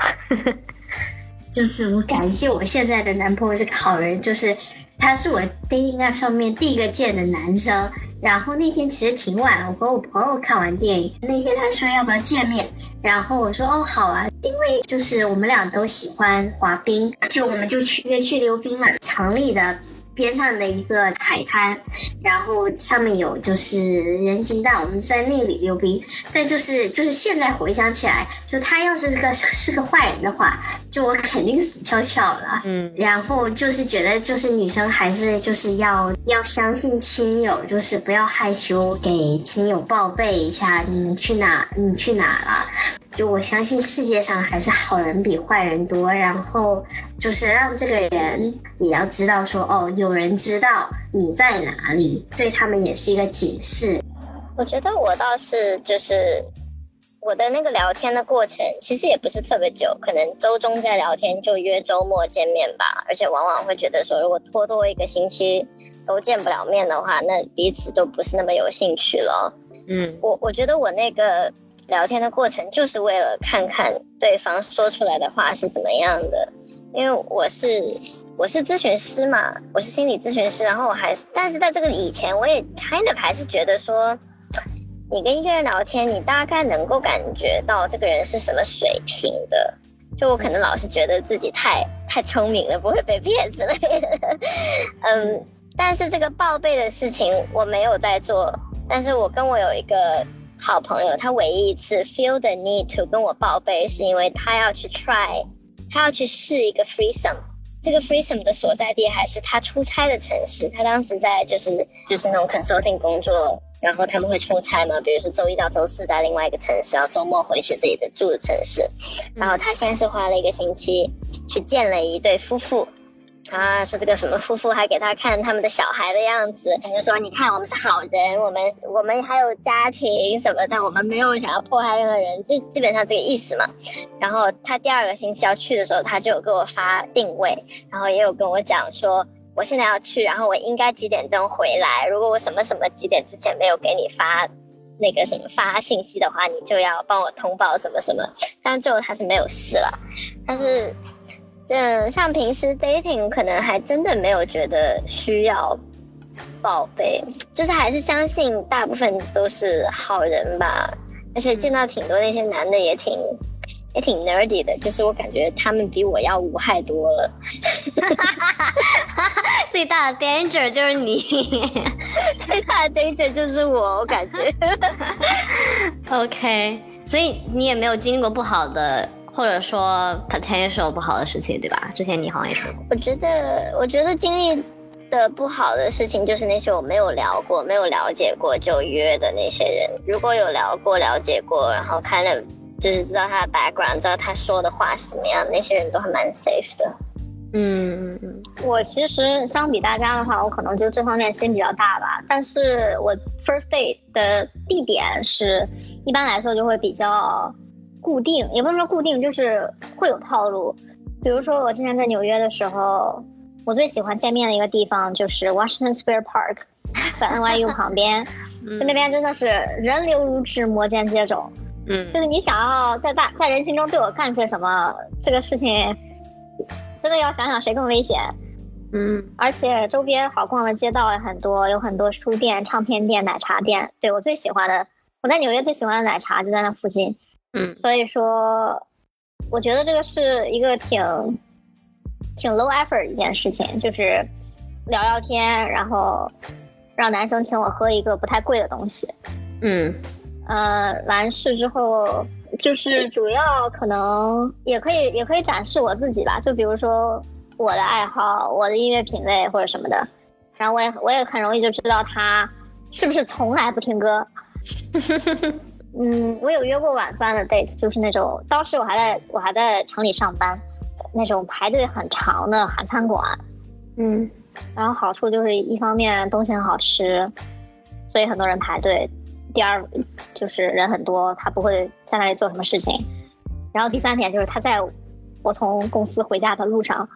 就是我感谢我现在的男朋友是个好人，就是他是我 dating app 上面第一个见的男生。然后那天其实挺晚了，我和我朋友看完电影，那天他说要不要见面，然后我说哦好啊，因为就是我们俩都喜欢滑冰，就我们就去约去溜冰嘛，厂里的。边上的一个海滩，然后上面有就是人行道，我们在那里溜冰。但就是就是现在回想起来，就他要是个是个坏人的话，就我肯定死翘翘了。嗯，然后就是觉得就是女生还是就是要要相信亲友，就是不要害羞，给亲友报备一下你去哪你去哪了。就我相信世界上还是好人比坏人多，然后就是让这个人也要知道说哦，有人知道你在哪里，对他们也是一个警示。我觉得我倒是就是我的那个聊天的过程，其实也不是特别久，可能周中在聊天就约周末见面吧，而且往往会觉得说，如果拖多一个星期都见不了面的话，那彼此都不是那么有兴趣了。嗯，我我觉得我那个。聊天的过程就是为了看看对方说出来的话是怎么样的，因为我是我是咨询师嘛，我是心理咨询师，然后我还是，但是在这个以前，我也 kind of 还是觉得说，你跟一个人聊天，你大概能够感觉到这个人是什么水平的，就我可能老是觉得自己太太聪明了，不会被骗之类的，嗯，但是这个报备的事情我没有在做，但是我跟我有一个。好朋友，他唯一一次 feel the need to 跟我报备，是因为他要去 try，他要去试一个 free some，这个 free some 的所在地还是他出差的城市。他当时在就是就是那种 consulting 工作，然后他们会出差嘛，比如说周一到周四在另外一个城市，然后周末回去自己的住的城市。然后他先是花了一个星期去见了一对夫妇。啊，说这个什么夫妇还给他看他们的小孩的样子，他就说：“你看，我们是好人，我们我们还有家庭什么的，我们没有想要迫害任何人，就基本上这个意思嘛。”然后他第二个星期要去的时候，他就有给我发定位，然后也有跟我讲说：“我现在要去，然后我应该几点钟回来？如果我什么什么几点之前没有给你发那个什么发信息的话，你就要帮我通报什么什么。”但最后他是没有事了，但是。这像平时 dating 可能还真的没有觉得需要报备，就是还是相信大部分都是好人吧。而且见到挺多那些男的也挺也挺 nerdy 的，就是我感觉他们比我要无害多了。最大的 danger 就是你，最大的 danger 就是我，我感觉。OK，所以你也没有经历过不好的。或者说 potential 不好的事情，对吧？之前你好像也说过。我觉得，我觉得经历的不好的事情，就是那些我没有聊过、没有了解过就约的那些人。如果有聊过、了解过，然后看了，就是知道他的 background，知道他说的话是什么样，那些人都还蛮 safe 的。嗯嗯嗯。我其实相比大家的话，我可能就这方面心比较大吧。但是我 first date 的地点是一般来说就会比较。固定也不能说固定，就是会有套路。比如说我之前在纽约的时候，我最喜欢见面的一个地方就是 Washington Square Park，在 NYU 旁边，就那边真的是人流如织，摩肩接踵。嗯，就是你想要在大在人群中对我干些什么，这个事情真的要想想谁更危险。嗯，而且周边好逛的街道也很多，有很多书店、唱片店、奶茶店。对我最喜欢的，我在纽约最喜欢的奶茶就在那附近。嗯，所以说，我觉得这个是一个挺挺 low effort 一件事情，就是聊聊天，然后让男生请我喝一个不太贵的东西。嗯，呃，完事之后，就是主要可能也可以也可以展示我自己吧，就比如说。我的爱好，我的音乐品味或者什么的，然后我也我也很容易就知道他是不是从来不听歌。嗯，我有约过晚饭的 date，就是那种当时我还在我还在城里上班，那种排队很长的韩餐馆。嗯，然后好处就是一方面东西很好吃，所以很多人排队；第二就是人很多，他不会在那里做什么事情。然后第三点就是他在我从公司回家的路上。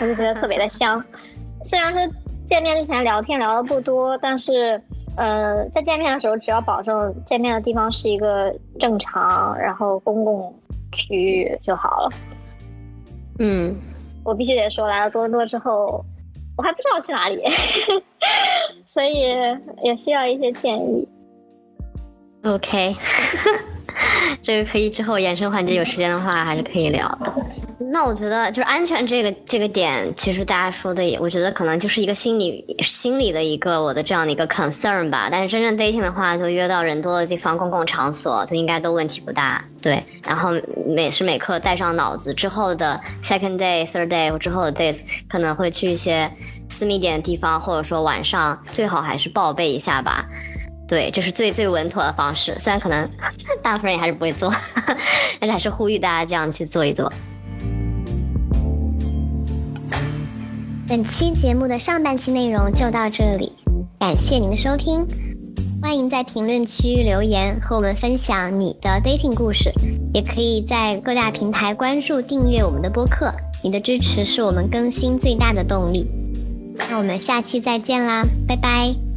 我就觉得特别的香，虽然说见面之前聊天聊的不多，但是，呃，在见面的时候，只要保证见面的地方是一个正常，然后公共区域就好了。嗯，我必须得说，来了多伦多之后，我还不知道去哪里，所以也需要一些建议。OK。这个可以之后延伸环节有时间的话还是可以聊的。那我觉得就是安全这个这个点，其实大家说的也，我觉得可能就是一个心理心理的一个我的这样的一个 concern 吧。但是真正 dating 的话，就约到人多的地方、公共场所，就应该都问题不大。对，然后每时每刻带上脑子，之后的 second day、third day 或之后的 days 可能会去一些私密点的地方，或者说晚上最好还是报备一下吧。对，这是最最稳妥的方式。虽然可能 大部分人也还是不会做，但是还是呼吁大家这样去做一做。本期节目的上半期内容就到这里，感谢您的收听。欢迎在评论区留言和我们分享你的 dating 故事，也可以在各大平台关注订阅我们的播客。你的支持是我们更新最大的动力。那我们下期再见啦，拜拜。